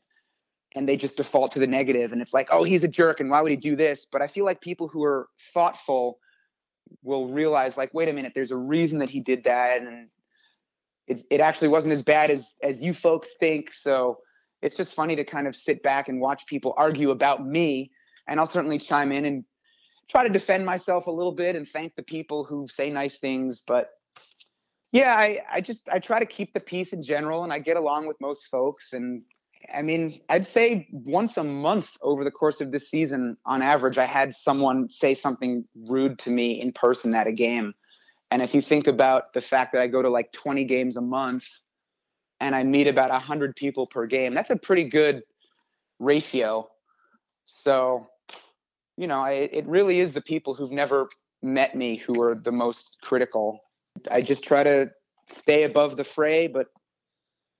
and they just default to the negative and it's like, "Oh, he's a jerk and why would he do this?" But I feel like people who are thoughtful will realize like, "Wait a minute, there's a reason that he did that and it it actually wasn't as bad as as you folks think." So it's just funny to kind of sit back and watch people argue about me. And I'll certainly chime in and try to defend myself a little bit and thank the people who say nice things. But yeah I, I just i try to keep the peace in general and i get along with most folks. And i mean i'd say once a month over the course of this season on average i had someone say something rude to me in person at a game. And if you think about the fact that i go to like 20 games a month and i meet about 100 people per game that's a pretty good ratio so you know, I, it really is the people who've never met me who are the most critical. I just try to stay above the fray, but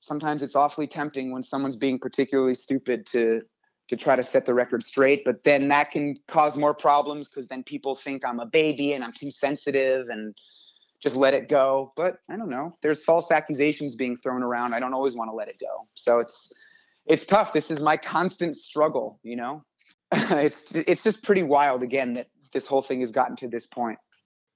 sometimes it's awfully tempting when someone's being particularly stupid to to try to set the record straight. But then that can cause more problems because then people think I'm a baby and I'm too sensitive and just let it go. But I don't know. There's false accusations being thrown around. I don't always want to let it go. So it's it's tough. This is my constant struggle, you know. <laughs> it's it's just pretty wild again that this whole thing has gotten to this point.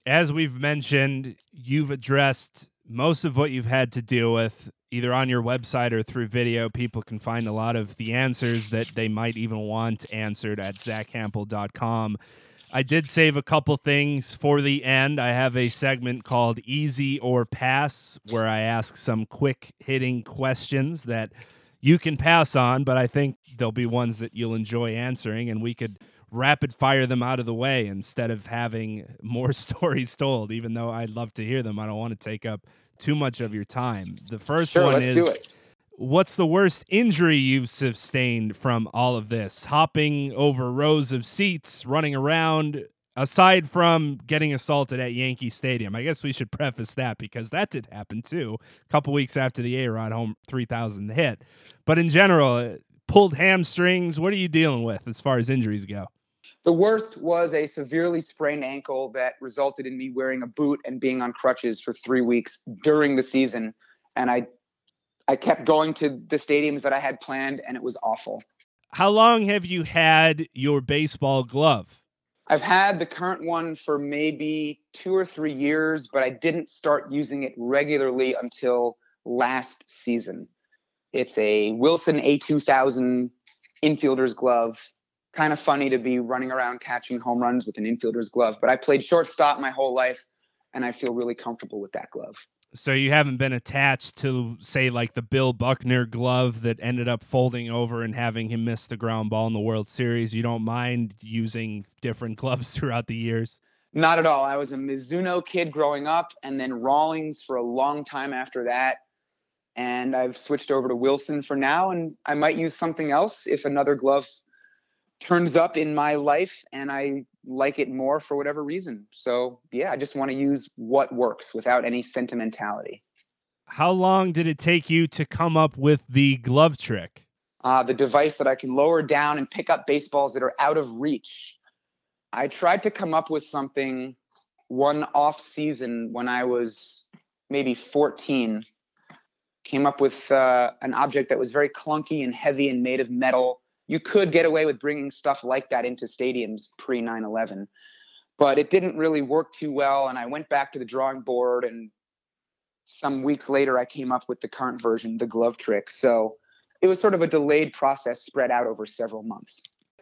As we've mentioned, you've addressed most of what you've had to deal with either on your website or through video. People can find a lot of the answers that they might even want answered at zackhample.com. I did save a couple things for the end. I have a segment called Easy or Pass where I ask some quick hitting questions that you can pass on, but I think there'll be ones that you'll enjoy answering, and we could rapid fire them out of the way instead of having <laughs> more <laughs> stories told. Even though I'd love to hear them, I don't want to take up too much of your time. The first sure, one is what's the worst injury you've sustained from all of this? Hopping over rows of seats, running around, aside from getting assaulted at Yankee Stadium. I guess we should preface that because that did happen too, a couple weeks after the A Rod home 3000 hit. But in general, uh, pulled hamstrings, what are you dealing with as far as injuries go? The worst was a severely sprained ankle that resulted in me wearing a boot and being on crutches for three weeks during the season. And I I kept going to the stadiums that I had planned and it was awful. How long have you had your baseball glove? I've had the current one for maybe two or three years, but I didn't start using it regularly until last season. It's a Wilson A2000 infielder's glove. Kind of funny to be running around catching home runs with an infielder's glove, but I played shortstop my whole life and I feel really comfortable with that glove. So you haven't been attached to, say, like the Bill Buckner glove that ended up folding over and having him miss the ground ball in the World Series. You don't mind using different <laughs> gloves throughout the years? Not at all. I was a Mizuno kid growing up, and then Rawlings for a long time after that. And I've switched over to Wilson for now, and I might use something else if another glove turns up in my life and I like it more for whatever reason. So, yeah, I just want to use what works without any sentimentality. How long did it take you to come up with the glove trick? Uh, the device that I can lower down and pick up baseballs that are out of reach. I tried to come up with something one off season when I was maybe 14. Came up with uh, an object that was very clunky and heavy and made of metal you could get away with bringing stuff like that into stadiums pre 9/11, but it didn't really work too well. And I went back to the drawing board, and some weeks later, I came up with the current version, the glove trick. So it was sort of a delayed process spread out over several months.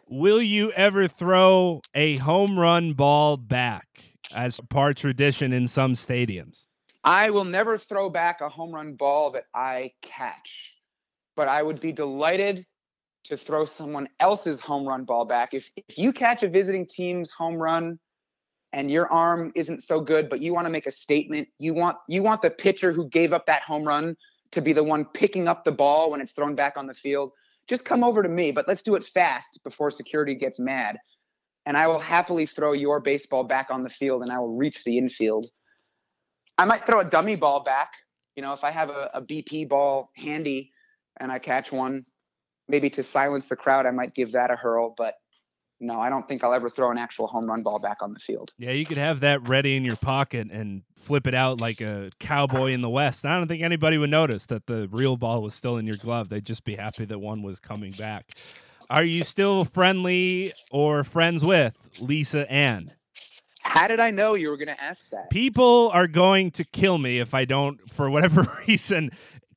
Will you ever throw a home run ball back as part tradition in some stadiums? I will never throw back a home run ball that I catch, but I would be delighted to throw someone else's home run ball back. If if you catch a visiting team's home run and your arm isn't so good, but you want to make a statement, you want you want the pitcher who gave up that home run to be the one picking up the ball when it's thrown back on the field. just come over to me, but let's do it fast before security gets mad. And I will happily throw your baseball back on the field and I will reach the infield. I might throw a dummy ball back. You know, if I have a, a BP ball handy and I catch one, maybe to silence the crowd, I might give that a hurl. But no, I don't think I'll ever throw an actual home run ball back on the field. Yeah, you could have that ready in your pocket and flip it out like a cowboy in the West. I don't think anybody would notice that the real ball was still in your glove. They'd just be happy that one was coming back. Are you still friendly or friends with Lisa Ann? How did I know you were going to ask that? People are going to kill me if I don't, for whatever <laughs> reason,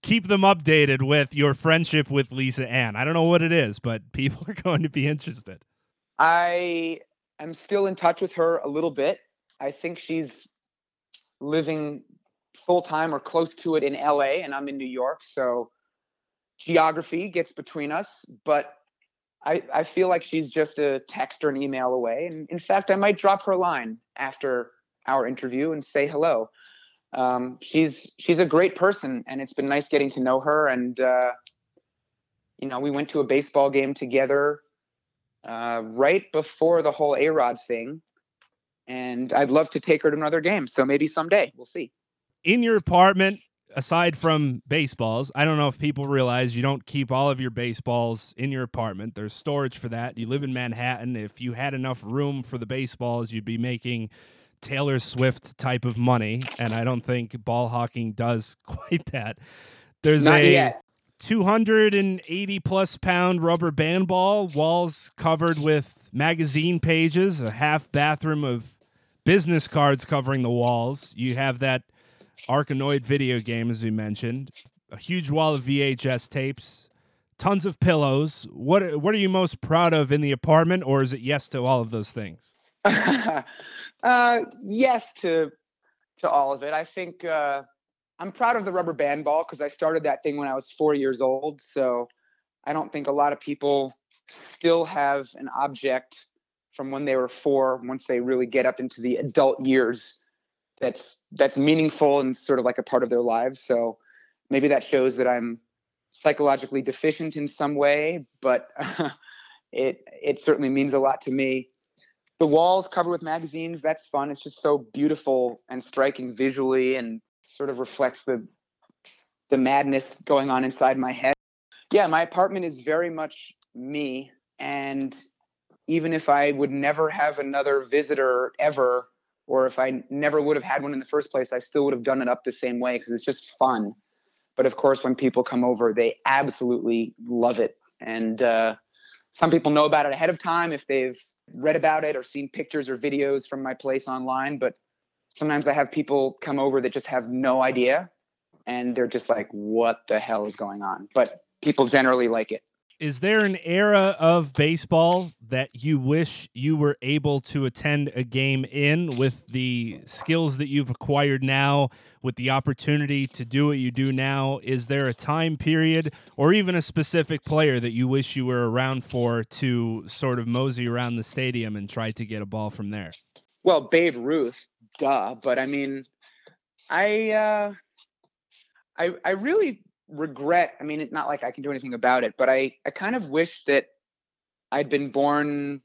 keep them updated with your friendship with Lisa Ann. I don't know what it is, but <laughs> people are going to be interested. I am still in touch with her a little bit. I think she's living full time or close to it in LA, and I'm in New York. So geography gets between us, but I, I feel like she's just a text or an email away. And in fact, I might drop her a line after our interview and say hello. Um, she's she's a great person, and it's been nice getting to know her. And uh, you know, we went to a baseball game together uh, right before the whole A Rod thing. And I'd love to take her to another game. So maybe someday we'll see. In your apartment, aside from baseballs, I don't know if people realize you don't keep all of your baseballs in your apartment. There's storage for that. You live in Manhattan. If you had enough room for the baseballs, you'd be making Taylor Swift type of money. And I don't think ball hawking does <laughs> quite that. There's Not a yet. 280 plus pound rubber band ball, walls covered with magazine pages, a half bathroom of business cards covering the walls. You have that Arkanoid video game, as we mentioned, a huge wall of VHS tapes, tons of pillows. What what are you most proud of in the apartment, or is it yes to all of those things? <laughs> uh, yes to to all of it. I think uh, I'm proud of the rubber band ball because I started that thing when I was four years old. So I don't think a lot of people still have an object from when they were four once they really get up into the adult years that's that's meaningful and sort of like a part of their lives so maybe that shows that i'm psychologically deficient in some way but <laughs> it it certainly means a lot to me the walls covered with magazines that's fun. It's just so beautiful and striking visually and sort of reflects the the madness going on inside my head. Yeah my apartment is very much me and even if i would never have another visitor ever or if i never would have had one in the first place i still would have done it up the same way because it's just fun. But of course when people come over they absolutely love it. And uh, some people know about it ahead of time if they've read about it or seen pictures or videos from my place online but sometimes i have people come over that just have no idea and they're just like what the hell is going on? But people generally like it Is there an era of baseball that you wish you were able to attend a game in with the skills that you've acquired now, with the opportunity to do what you do now? Is there a time period or even a specific player that you wish you were around for to sort of mosey around the stadium and try to get a ball from there? well babe ruth duh but i mean i uh i i really regret i mean it's not like i can do anything about it but i i kind of wish that i'd been born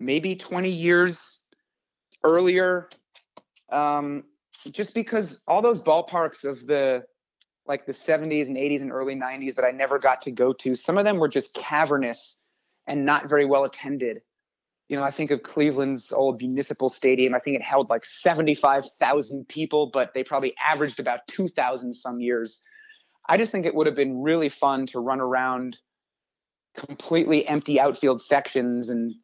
maybe 20 years earlier um just because all those ballparks of the like the 70s and 80s and early 90s that i never got to go to some of them were just cavernous and not very well attended you know, I think of Cleveland's old municipal stadium. I think it held like 75,000 people, but they probably averaged about 2,000 some years. I just think it would have been really fun to run around completely empty outfield sections and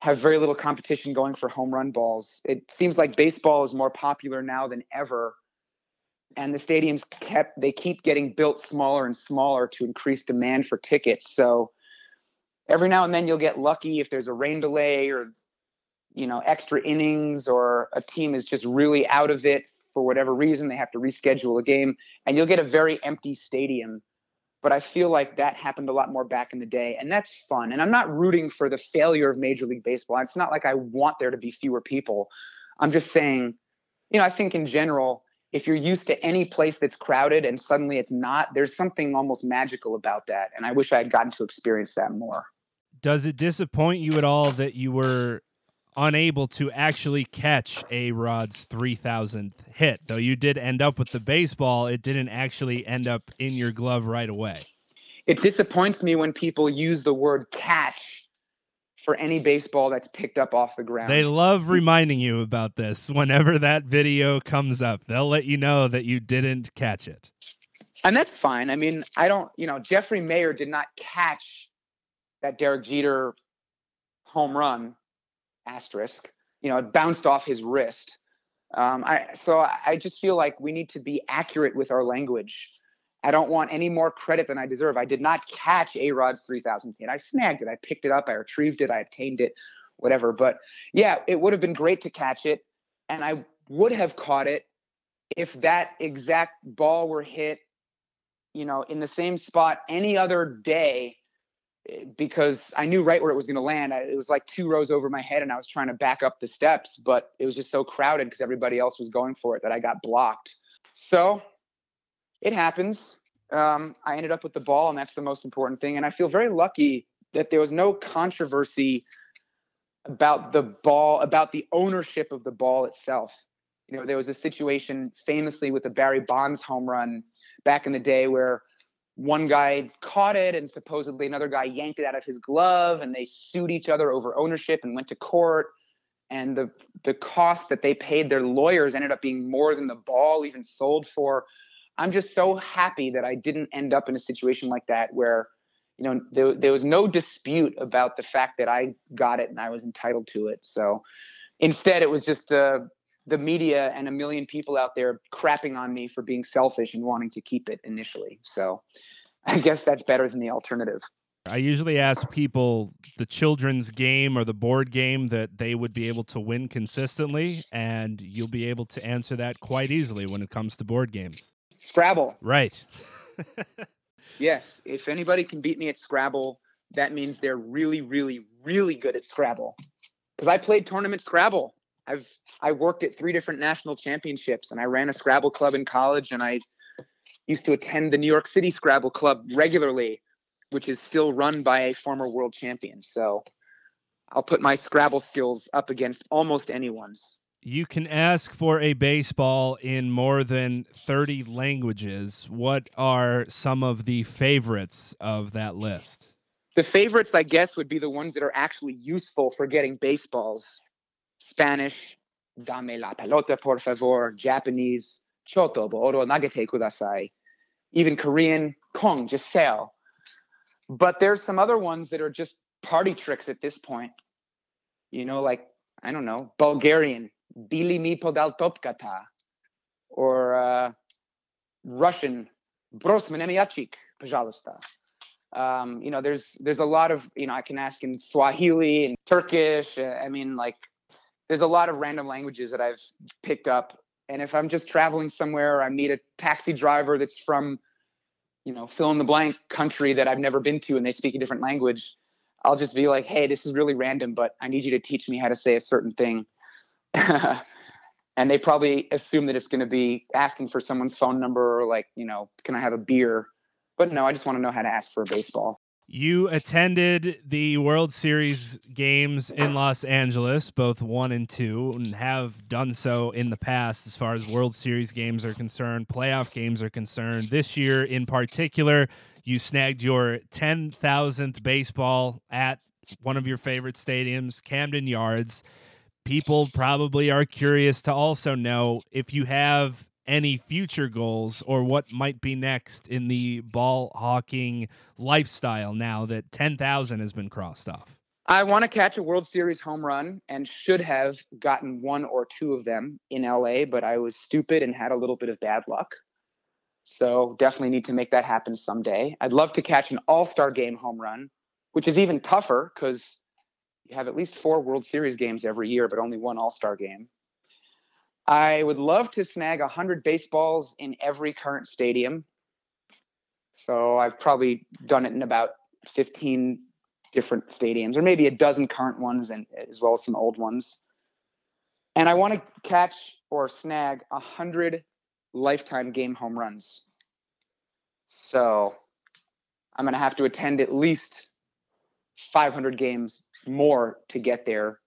have very little competition going for home run balls. It seems like baseball is more popular now than ever. And the stadiums kept, they keep getting built smaller and smaller to increase demand for tickets. So, every now and then you'll get lucky if there's a rain delay or you know extra innings or a team is just really out of it for whatever reason they have to reschedule a game and you'll get a very empty stadium but i feel like that happened a lot more back in the day and that's fun and i'm not rooting for the failure of major league baseball it's not like i want there to be fewer people i'm just saying you know i think in general if you're used to any place that's crowded and suddenly it's not, there's something almost magical about that. And I wish I had gotten to experience that more. Does it disappoint you at all that you were unable to actually catch A Rod's 3000th hit? Though you did end up with the baseball, it didn't actually end up in your glove right away. It disappoints me when people use the word catch for any baseball that's picked up off the ground. They love reminding you about this whenever that video comes up. They'll let you know that you didn't catch it. And that's fine. I mean, I don't, you know, Jeffrey Maier did not catch that Derek Jeter home run asterisk. You know, it bounced off his wrist. Um, I so I just feel like we need to be accurate with our language. I don't want any more credit than I deserve. I did not catch A Rod's 3000 hit. I snagged it. I picked it up. I retrieved it. I obtained it, whatever. But yeah, it would have been great to catch it. And I would have caught it if that exact ball were hit, you know, in the same spot any other day because I knew right where it was going to land. I, it was like two rows over my head and I was trying to back up the steps, but it was just so crowded because everybody else was going for it that I got blocked. So it happens. Um, I ended up with the ball, and that's the most important thing. And I feel very lucky that there was no controversy about the ball, about the ownership of the ball itself. You know, there was a situation famously with the Barry Bonds home run back in the day where one guy caught it and supposedly another guy yanked it out of his glove and they sued each other over ownership and went to court and the the cost that they paid their lawyers ended up being more than the ball even sold for I'm just so happy that I didn't end up in a situation like that where, you know, there, there was no dispute about the fact that I got it and I was entitled to it. So instead, it was just uh, the media and a million people out there crapping on me for being selfish and wanting to keep it initially. So I guess that's better than the alternative. I usually ask people the children's game or the board game that they would be able to win consistently, and you'll be able to answer that quite easily when it comes to board games. Scrabble. Right. <laughs> yes. If anybody can beat me at Scrabble, that means they're really, really, really good at Scrabble. Because I played tournament Scrabble. I've I worked at three different national championships and I ran a Scrabble club in college and I used to attend the New York City Scrabble Club regularly, which is still run by a former world champion. So I'll put my Scrabble skills up against almost anyone's you can ask for a baseball in more than 30 languages. What are some of the favorites of that list? The favorites, I guess, would be the ones that are actually useful for getting baseballs. Spanish, dame la pelota, por favor, Japanese, choto, booro nagete kudasai, even Korean, kong, just sail. But there's some other ones that are just party tricks at this point. You know, like, I don't know, Bulgarian, bili mi podal topkata, or uh, Russian, Bros emiachik, pajalista. Um, you know, there's there's a lot of you know I can ask in Swahili and Turkish. Uh, I mean, like there's a lot of random languages that I've picked up. And if I'm just traveling somewhere, or I meet a taxi driver that's from, you know, fill in the blank country that I've never been to, and they speak a different language. I'll just be like, hey, this is really random, but I need you to teach me how to say a certain thing. <laughs> and they probably assume that it's going to be asking for someone's phone number or like, you know, can I have a beer? But no, I just want to know how to ask for a baseball. You attended the World Series games in Los Angeles, both one and two, and have done so in the past as far as World Series games are concerned, playoff games are concerned. This year in particular, you snagged your 10,000th baseball at one of your favorite stadiums, Camden Yards people probably are curious to also know if you have any future goals or what might be next in the ball hawking lifestyle now that 10,000 has been crossed off. I want to catch a World Series home run and should have gotten one or two of them in LA, but I was stupid and had a little bit of bad luck. So definitely need to make that happen someday. I'd love to catch an all star game home run, which is even tougher because you have at least four World Series games every year, but only one All Star game. I would love to snag 100 baseballs in every current stadium. So I've probably done it in about 15 different stadiums, or maybe a dozen current ones, and as well as some old ones. And I want to catch or snag 100 lifetime game home runs. So I'm going to have to attend at least 500 games more to get there.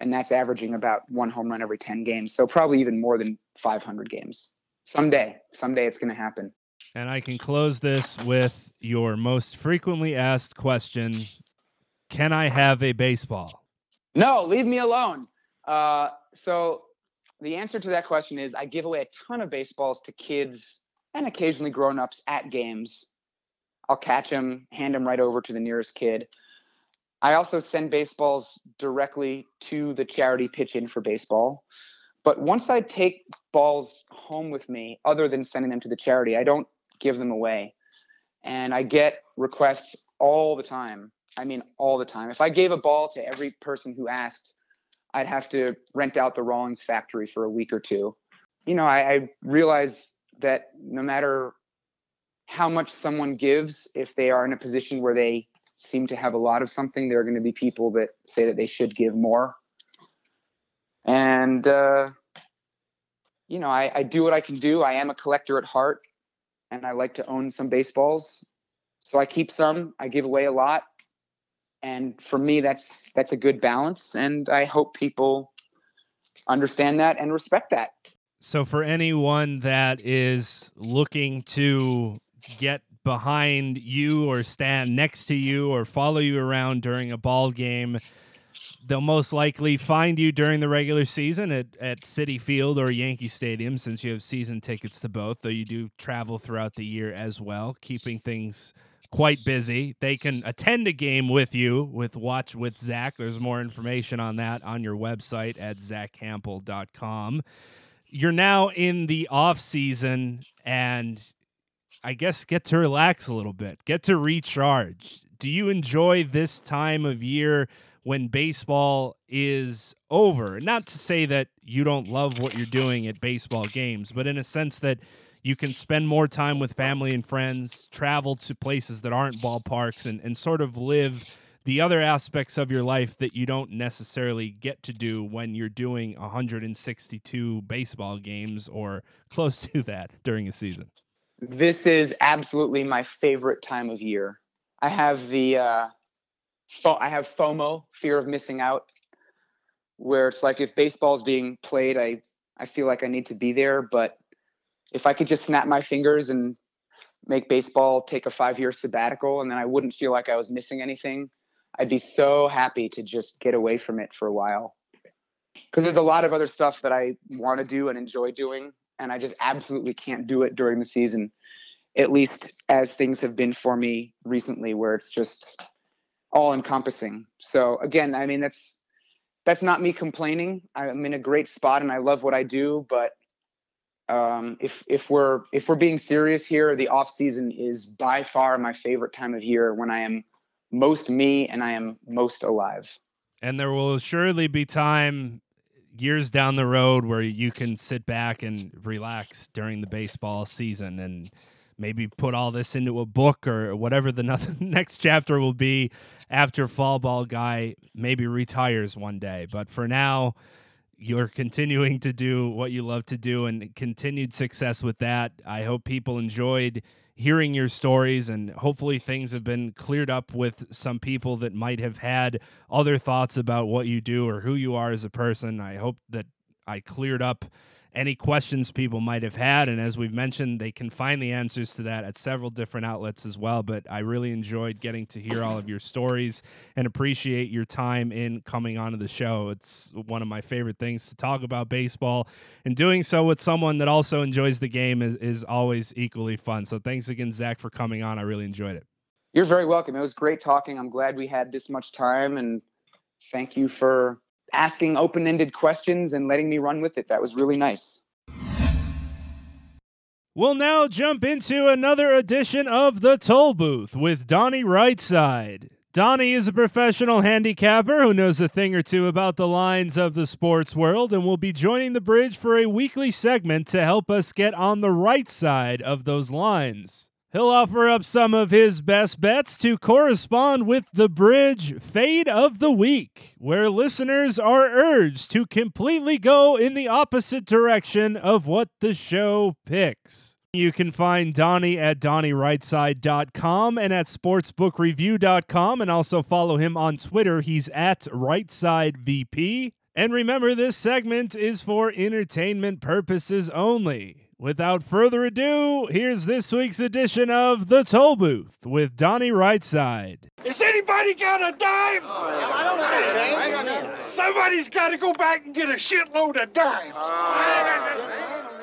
And that's averaging about one home run every 10 games. So probably even more than 500 games. Someday, someday it's going to happen. And I can close this with your most frequently asked question Can I have a baseball? No, leave me alone. Uh, so the answer to that question is I give away a ton of baseballs to kids and occasionally grown-ups at games. I'll catch them, hand them right over to the nearest kid. I also send baseballs directly to the charity pitch in for baseball. But once I take balls home with me, other than sending them to the charity, I don't give them away. And I get requests all the time. I mean, all the time. If I gave a ball to every person who asked, I'd have to rent out the Rawlings factory for a week or two. You know, I, I realize that no matter how much someone gives, if they are in a position where they seem to have a lot of something, there are going to be people that say that they should give more. And, uh, you know, I, I do what I can do. I am a collector at heart and I like to own some baseballs. So I keep some, I give away a lot and for me that's that's a good balance and i hope people understand that and respect that so for anyone that is looking to get behind you or stand next to you or follow you around during a ball game they'll most likely find you during the regular season at, at Citi Field or Yankee Stadium since you have season tickets to both, though you do travel throughout the year as well, keeping things quite busy. They can attend a game with you with Watch with Zack. There's more information on that on your website at zackhample.com. You're now in the off season and I guess get to relax a little bit, get to recharge. Do you enjoy this time of year when baseball is over? Not to say that you don't love what you're doing at baseball games, but in a sense that you can spend more time with family and friends, travel to places that aren't ballparks, and, and sort of live the other aspects of your life that you don't necessarily get to do when you're doing 162 baseball games or close <laughs> to that during a season. This is absolutely my favorite time of year. I have the uh, fo- I have FOMO, fear of missing out, where it's like if baseball's being played, I I feel like I need to be there, but if I could just snap my fingers and make baseball take a five year sabbatical and then I wouldn't feel like I was missing anything, I'd be so happy to just get away from it for a while. Because there's a lot of other stuff that I want to do and enjoy doing, and I just absolutely can't do it during the season, at least as things have been for me recently, where it's just all encompassing. So again, I mean that's that's not me complaining. I'm in a great spot and I love what I do, but um, if if we're if we're being serious here, the off season is by far my favorite time of year when I am most me and I am most alive. And there will surely be time years down the road where you can sit back and relax during the baseball season and maybe put all this into a book or whatever the <laughs> next chapter will be after foul ball guy maybe retires one day. But for now, you're continuing to do what you love to do and continued success with that. I hope people enjoyed hearing your stories and hopefully things have been cleared up with some people that might have had other thoughts about what you do or who you are as a person. I hope that I cleared up any questions people might have had. And as we've mentioned, they can find the answers to that at several different outlets as well. But I really enjoyed getting to hear all of your stories and appreciate your time in coming onto the show. It's one of my favorite things to talk about baseball, and doing so with someone that also enjoys the game is, is always equally fun. So thanks again, Zack, for coming on. I really enjoyed it. You're very welcome. It was great talking. I'm glad we had this much time, and thank you for asking open ended questions and letting me run with it. That was really nice. We'll now jump into another edition of The Toll Booth with Donnie Rightside. Donnie is a professional handicapper who knows a thing or two about the lines of the sports world and will be joining the bridge for a weekly segment to help us get on the right side of those lines. He'll offer up some of his best bets to correspond with the Bridge Fade of the Week, where listeners are urged to completely go in the opposite direction of what the show picks. You can find Donnie at DonnieRightside.com and at SportsbookReview.com, and also follow him on Twitter. He's at RightSideVP. And remember, this segment is for entertainment purposes only. Without further ado, here's this week's edition of The Toll Booth with Donnie Rightside. Has anybody got a dime? Oh, I don't know, James. Somebody's got to go back and get a shitload of dimes. Oh,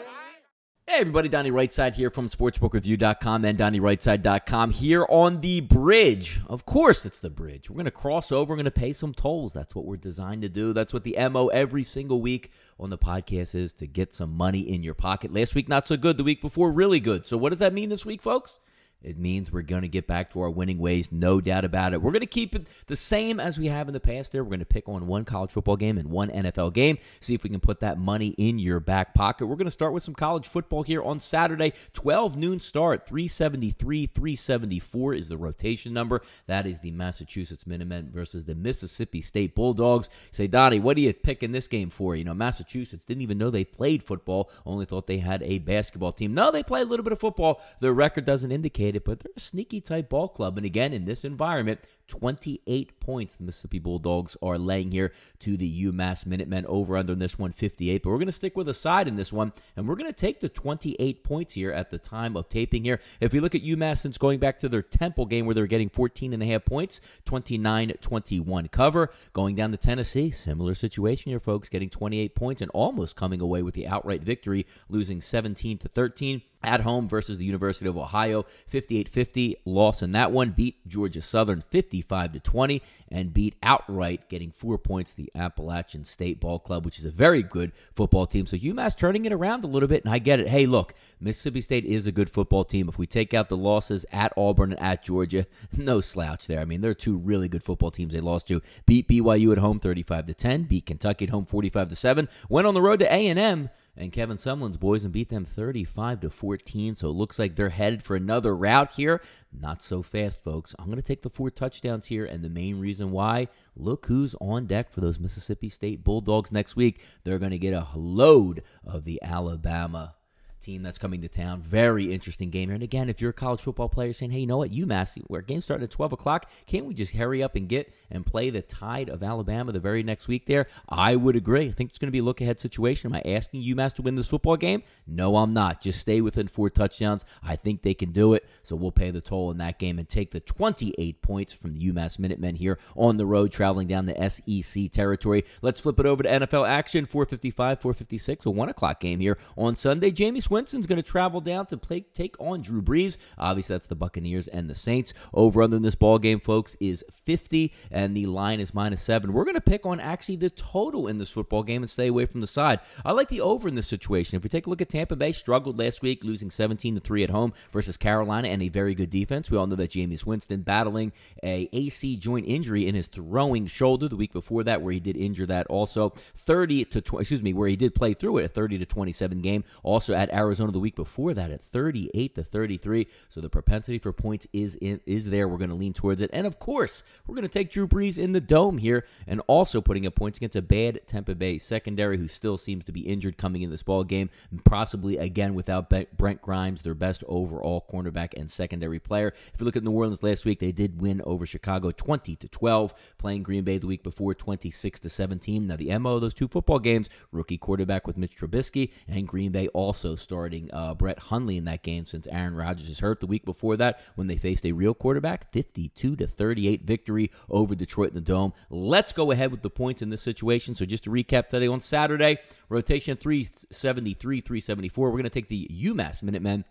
Hey everybody, Donnie Rightside here from SportsbookReview.com and DonnieRightside.com here on the bridge. Of course, it's the bridge. We're going to cross over, we're going to pay some tolls. That's what we're designed to do. That's what the MO every single week on the podcast is to get some money in your pocket. Last week, not so good. The week before, really good. So, what does that mean this week, folks? It means we're going to get back to our winning ways, no doubt about it. We're going to keep it the same as we have in the past there. We're going to pick on one college football game and one NFL game, see if we can put that money in your back pocket. We're going to start with some college football here on Saturday, 12 noon start, 373, 374 is the rotation number. That is the Massachusetts Minutemen versus the Mississippi State Bulldogs. Say, Donnie, what are you picking this game for? You know, Massachusetts didn't even know they played football, only thought they had a basketball team. No, they play a little bit of football. Their record doesn't indicate but they're a sneaky type ball club. And again, in this environment, 28 points the Mississippi Bulldogs are laying here to the UMass Minutemen over under in this one 58. But we're going to stick with a side in this one, and we're going to take the 28 points here at the time of taping here. If we look at UMass since going back to their Temple game where they were getting 14 and a half points, 29-21 cover. Going down to Tennessee, similar situation here, folks, getting 28 points and almost coming away with the outright victory, losing 17 to 13 at home versus the University of Ohio. 58-50 loss in that one. Beat Georgia Southern 55 to 20 and beat outright getting 4 points the Appalachian State Ball Club which is a very good football team. So UMass turning it around a little bit and I get it. Hey look Mississippi State is a good football team. If we take out the losses at Auburn and at Georgia <laughs> no slouch there. I mean they're two really good football teams they lost to. Beat BYU at home 35 to 10 beat Kentucky at home 45 to 7 went on the road to A&M and Kevin Sumlin's boys and beat them 35 to 14. So it looks like they're headed for another route here. Not so fast, folks. I'm going to take the four touchdowns here, and the main reason why look who's on deck for those Mississippi State Bulldogs next week. They're going to get a load of the Alabama team that's coming to town. Very interesting game here. And again, if you're a college football player saying, hey, you know what, UMass, where game's starting at 12 o'clock, can't we just hurry up and get and play the tide of Alabama the very next week there? I would agree. I think it's going to be a look ahead situation. Am I asking UMass to win this football game? No, I'm not. Just stay within four touchdowns. I think they can do it. So we'll pay the toll in that game and take the 28 points from the UMass Minutemen here on the road, traveling down the SEC territory. Let's flip it over to NFL action 455, 456, a 1 o'clock game here on Sunday. Jameis Winston's going to travel down to play, take on Drew Brees. Obviously, that's the Buccaneers and the Saints. Over under in this ball game, folks, is 50, and the line is minus seven. We're going to pick on actually the total in this football game and stay away from the side. I like the over in this situation. If we take a look at Tampa Bay, struggled last week, losing 17 to three at home versus Carolina, and a very good defense. We all know that Jameis Winston battling a AC joint injury in his throwing shoulder the week before that, where he did injure that also. 30 to 20, excuse me, where he did play through it, a 30 to 27 game. Also at Arizona the week before that at 38 to 33. So the propensity for points is in, is there. We're going to lean towards it, and of course, we're going to take Drew Brees in the dome here, and also putting up points against a bad Tampa Bay secondary who still seems to be injured coming in this ball game, possibly again without Brent Grimes, their best overall cornerback and secondary player. If you look at New Orleans last week, they did win over Chicago 20 to 12, playing Green Bay the week before 26 to 17. Now the mo of those two football games, rookie quarterback with Mitch Trubisky, and Green Bay also starting uh, Brett Hundley in that game since Aaron Rodgers is hurt the week before that when they faced a real quarterback. 52 to 38 victory over Detroit in the Dome. Let's go ahead with the points in this situation. So just to recap today on Saturday, rotation 373, 374. We're going to take the UMass Minutemen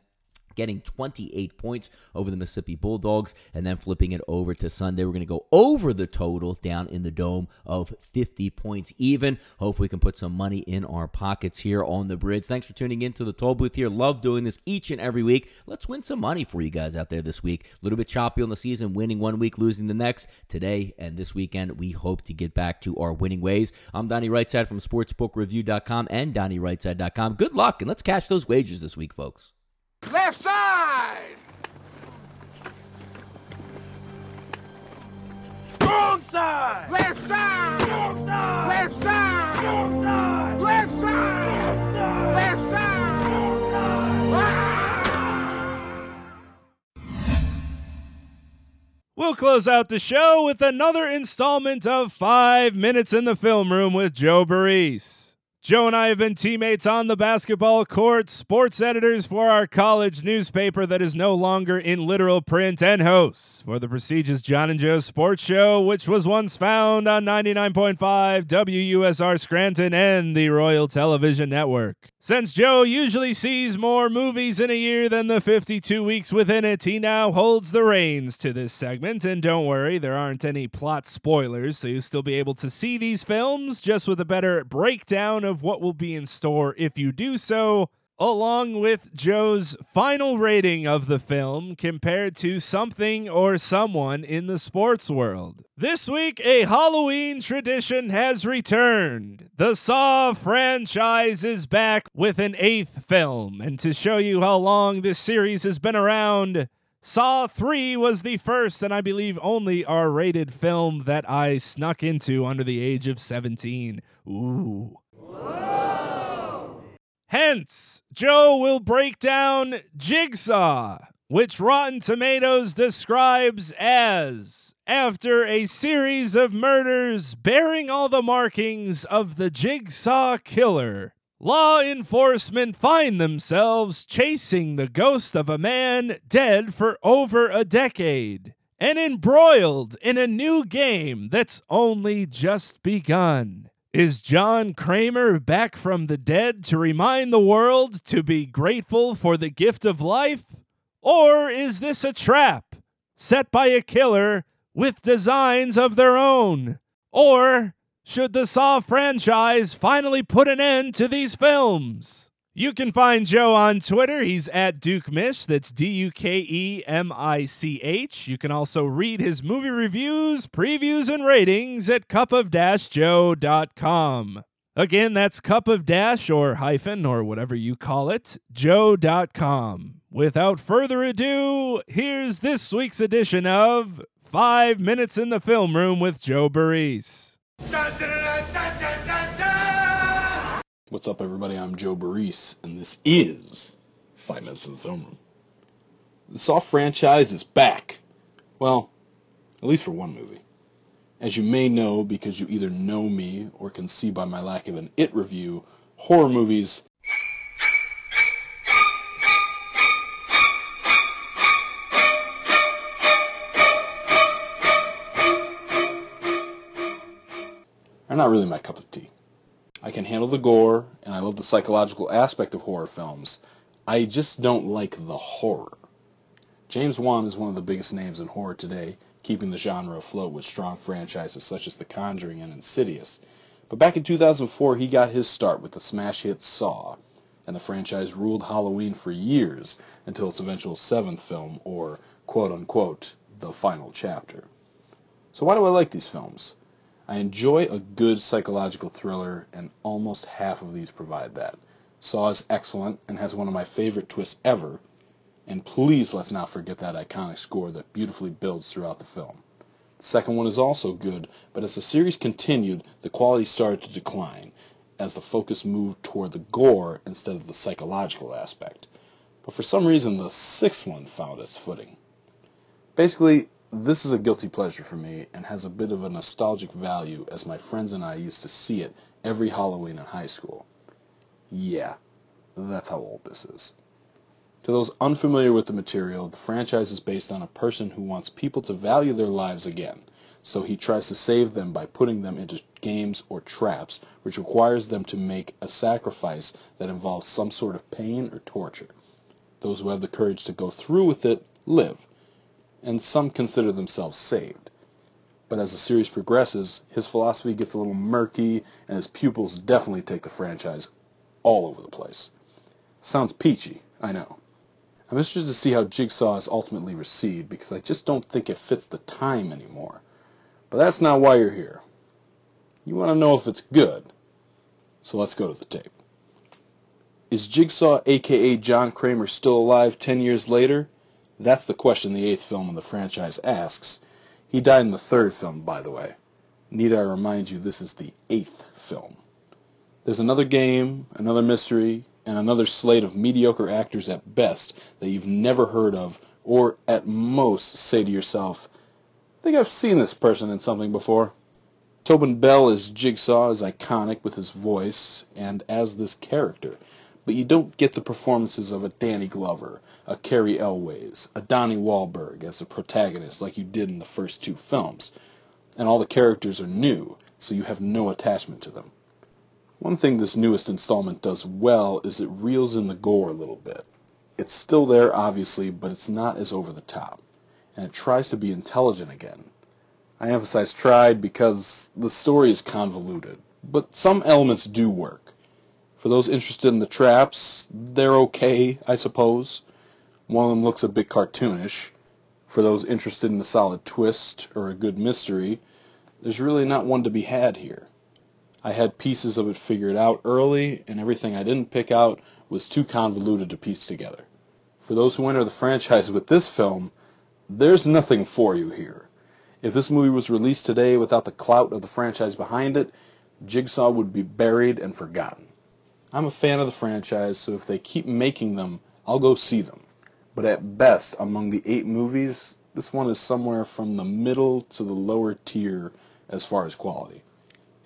getting 28 points over the Mississippi Bulldogs, and then flipping it over to Sunday. We're going to go over the total down in the dome of 50 points even. Hopefully, we can put some money in our pockets here on the bridge. Thanks for tuning in to the toll booth here. Love doing this each and every week. Let's win some money for you guys out there this week. A little bit choppy on the season, winning one week, losing the next. Today and this weekend, we hope to get back to our winning ways. I'm Donnie Rightside from SportsbookReview.com and DonnieRightside.com. Good luck, and let's cash those wagers this week, folks. Left side! Strong side! Left side! Strong side! Left side! Strong side! Left side! Left side! Strong side! Ah! We'll close out the show with another installment of Five Minutes in the Film Room with Joe Barise. Joe and I have been teammates on the basketball court, sports editors for our college newspaper that is no longer in literal print, and hosts for the prestigious John and Joe Sports Show, which was once found on 99.5 WUSR Scranton and the Royal Television Network. Since Joe usually sees more movies in a year than the 52 weeks within it, he now holds the reins to this segment. And don't worry, there aren't any plot spoilers, so you'll still be able to see these films just with a better breakdown of what will be in store if you do so along with Joe's final rating of the film compared to something or someone in the sports world. This week, a Halloween tradition has returned. The Saw franchise is back with an eighth film. And to show you how long this series has been around, Saw 3 was the first and I believe only R rated film that I snuck into under the age of 17. Ooh. Hence, Joe will break down Jigsaw, which Rotten Tomatoes describes as after a series of murders bearing all the markings of the Jigsaw Killer. Law enforcement find themselves chasing the ghost of a man dead for over a decade and embroiled in a new game that's only just begun. Is John Kramer back from the dead to remind the world to be grateful for the gift of life? Or is this a trap set by a killer with designs of their own? Or should the Saw franchise finally put an end to these films? You can find Joe on Twitter. He's at Duke Mich. That's D U K E M I C H. You can also read his movie reviews, previews, and ratings at cupofdashjoe.com. Again, that's cup of dash or hyphen or whatever you call it, joe.com. Without further ado, here's this week's edition of Five Minutes in the Film Room with Joe Barise. What's up, everybody? I'm Joe Barise, and this is Five Minutes in the Film Room. The Saw franchise is back. Well, at least for one movie. As you may know, because you either know me or can see by my lack of an It review, horror movies are not really my cup of tea. I can handle the gore, and I love the psychological aspect of horror films. I just don't like the horror. James Wan is one of the biggest names in horror today, keeping the genre afloat with strong franchises such as The Conjuring and Insidious. But back in 2004, he got his start with the smash hit Saw, and the franchise ruled Halloween for years until its eventual seventh film, or quote unquote, the final chapter. So why do I like these films? I enjoy a good psychological thriller, and almost half of these provide that. Saw is excellent and has one of my favorite twists ever, and please let's not forget that iconic score that beautifully builds throughout the film. The second one is also good, but as the series continued, the quality started to decline as the focus moved toward the gore instead of the psychological aspect. But for some reason, the sixth one found its footing. Basically, this is a guilty pleasure for me and has a bit of a nostalgic value as my friends and I used to see it every Halloween in high school. Yeah, that's how old this is. To those unfamiliar with the material, the franchise is based on a person who wants people to value their lives again, so he tries to save them by putting them into games or traps, which requires them to make a sacrifice that involves some sort of pain or torture. Those who have the courage to go through with it live and some consider themselves saved. But as the series progresses, his philosophy gets a little murky, and his pupils definitely take the franchise all over the place. Sounds peachy, I know. I'm interested to see how Jigsaw is ultimately received because I just don't think it fits the time anymore. But that's not why you're here. You want to know if it's good. So let's go to the tape. Is Jigsaw, aka John Kramer, still alive 10 years later? That's the question the eighth film in the franchise asks. He died in the third film, by the way. Need I remind you, this is the eighth film. There's another game, another mystery, and another slate of mediocre actors at best that you've never heard of, or at most say to yourself, I think I've seen this person in something before. Tobin Bell as Jigsaw is iconic with his voice and as this character, but you don't get the performances of a Danny Glover, a Cary Elwes, a Donnie Wahlberg as the protagonist like you did in the first two films. And all the characters are new, so you have no attachment to them. One thing this newest installment does well is it reels in the gore a little bit. It's still there, obviously, but it's not as over the top. And it tries to be intelligent again. I emphasize tried because the story is convoluted, but some elements do work. For those interested in the traps, they're okay, I suppose. One of them looks a bit cartoonish. For those interested in a solid twist or a good mystery, there's really not one to be had here. I had pieces of it figured out early, and everything I didn't pick out was too convoluted to piece together. For those who enter the franchise with this film, there's nothing for you here. If this movie was released today without the clout of the franchise behind it, Jigsaw would be buried and forgotten. I'm a fan of the franchise, so if they keep making them, I'll go see them. But at best, among the eight movies, this one is somewhere from the middle to the lower tier as far as quality.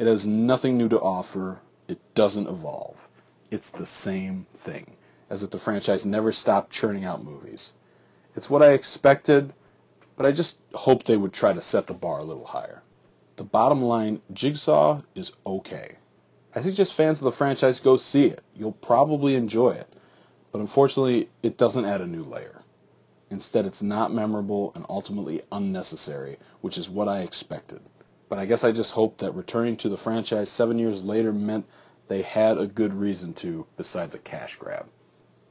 It has nothing new to offer. It doesn't evolve. It's the same thing, as if the franchise never stopped churning out movies. It's what I expected, but I just hoped they would try to set the bar a little higher. The bottom line, Jigsaw is okay. I suggest fans of the franchise go see it. You'll probably enjoy it. But unfortunately, it doesn't add a new layer. Instead, it's not memorable and ultimately unnecessary, which is what I expected. But I guess I just hoped that returning to the franchise seven years later meant they had a good reason to, besides a cash grab.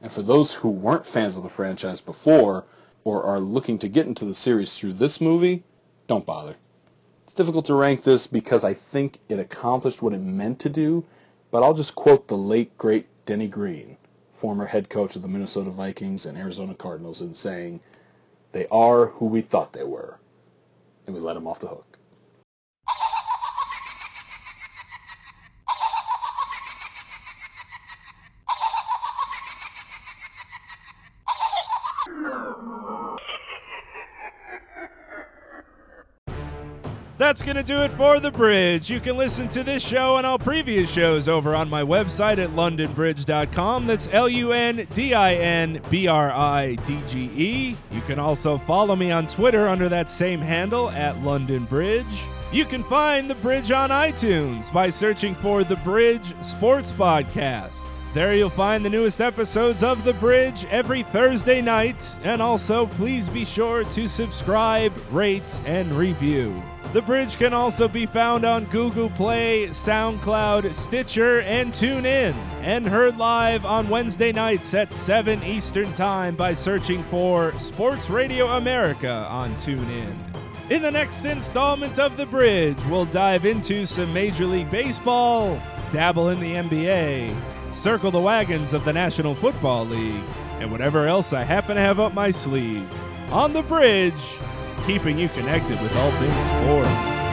And for those who weren't fans of the franchise before, or are looking to get into the series through this movie, don't bother. Difficult to rank this because I think it accomplished what it meant to do, but I'll just quote the late, great Denny Green, former head coach of the Minnesota Vikings and Arizona Cardinals, in saying, They are who we thought they were. And we let them off the hook. That's going to do it for The Bridge. You can listen to this show and all previous shows over on my website at lundinbridge.com. That's L U N D I N B R I D G E. You can also follow me on Twitter under that same handle at Lundin Bridge. You can find The Bridge on iTunes by searching for The Bridge Sports Podcast. There you'll find the newest episodes of The Bridge every Thursday night. And also, please be sure to subscribe, rate, and review. The Bridge can also be found on Google Play, SoundCloud, Stitcher, and TuneIn, and heard live on Wednesday nights at 7 Eastern Time by searching for Sports Radio America on TuneIn. In the next installment of The Bridge, we'll dive into some Major League Baseball, dabble in the NBA, circle the wagons of the National Football League, and whatever else I happen to have up my sleeve. On The Bridge, keeping you connected with all things sports.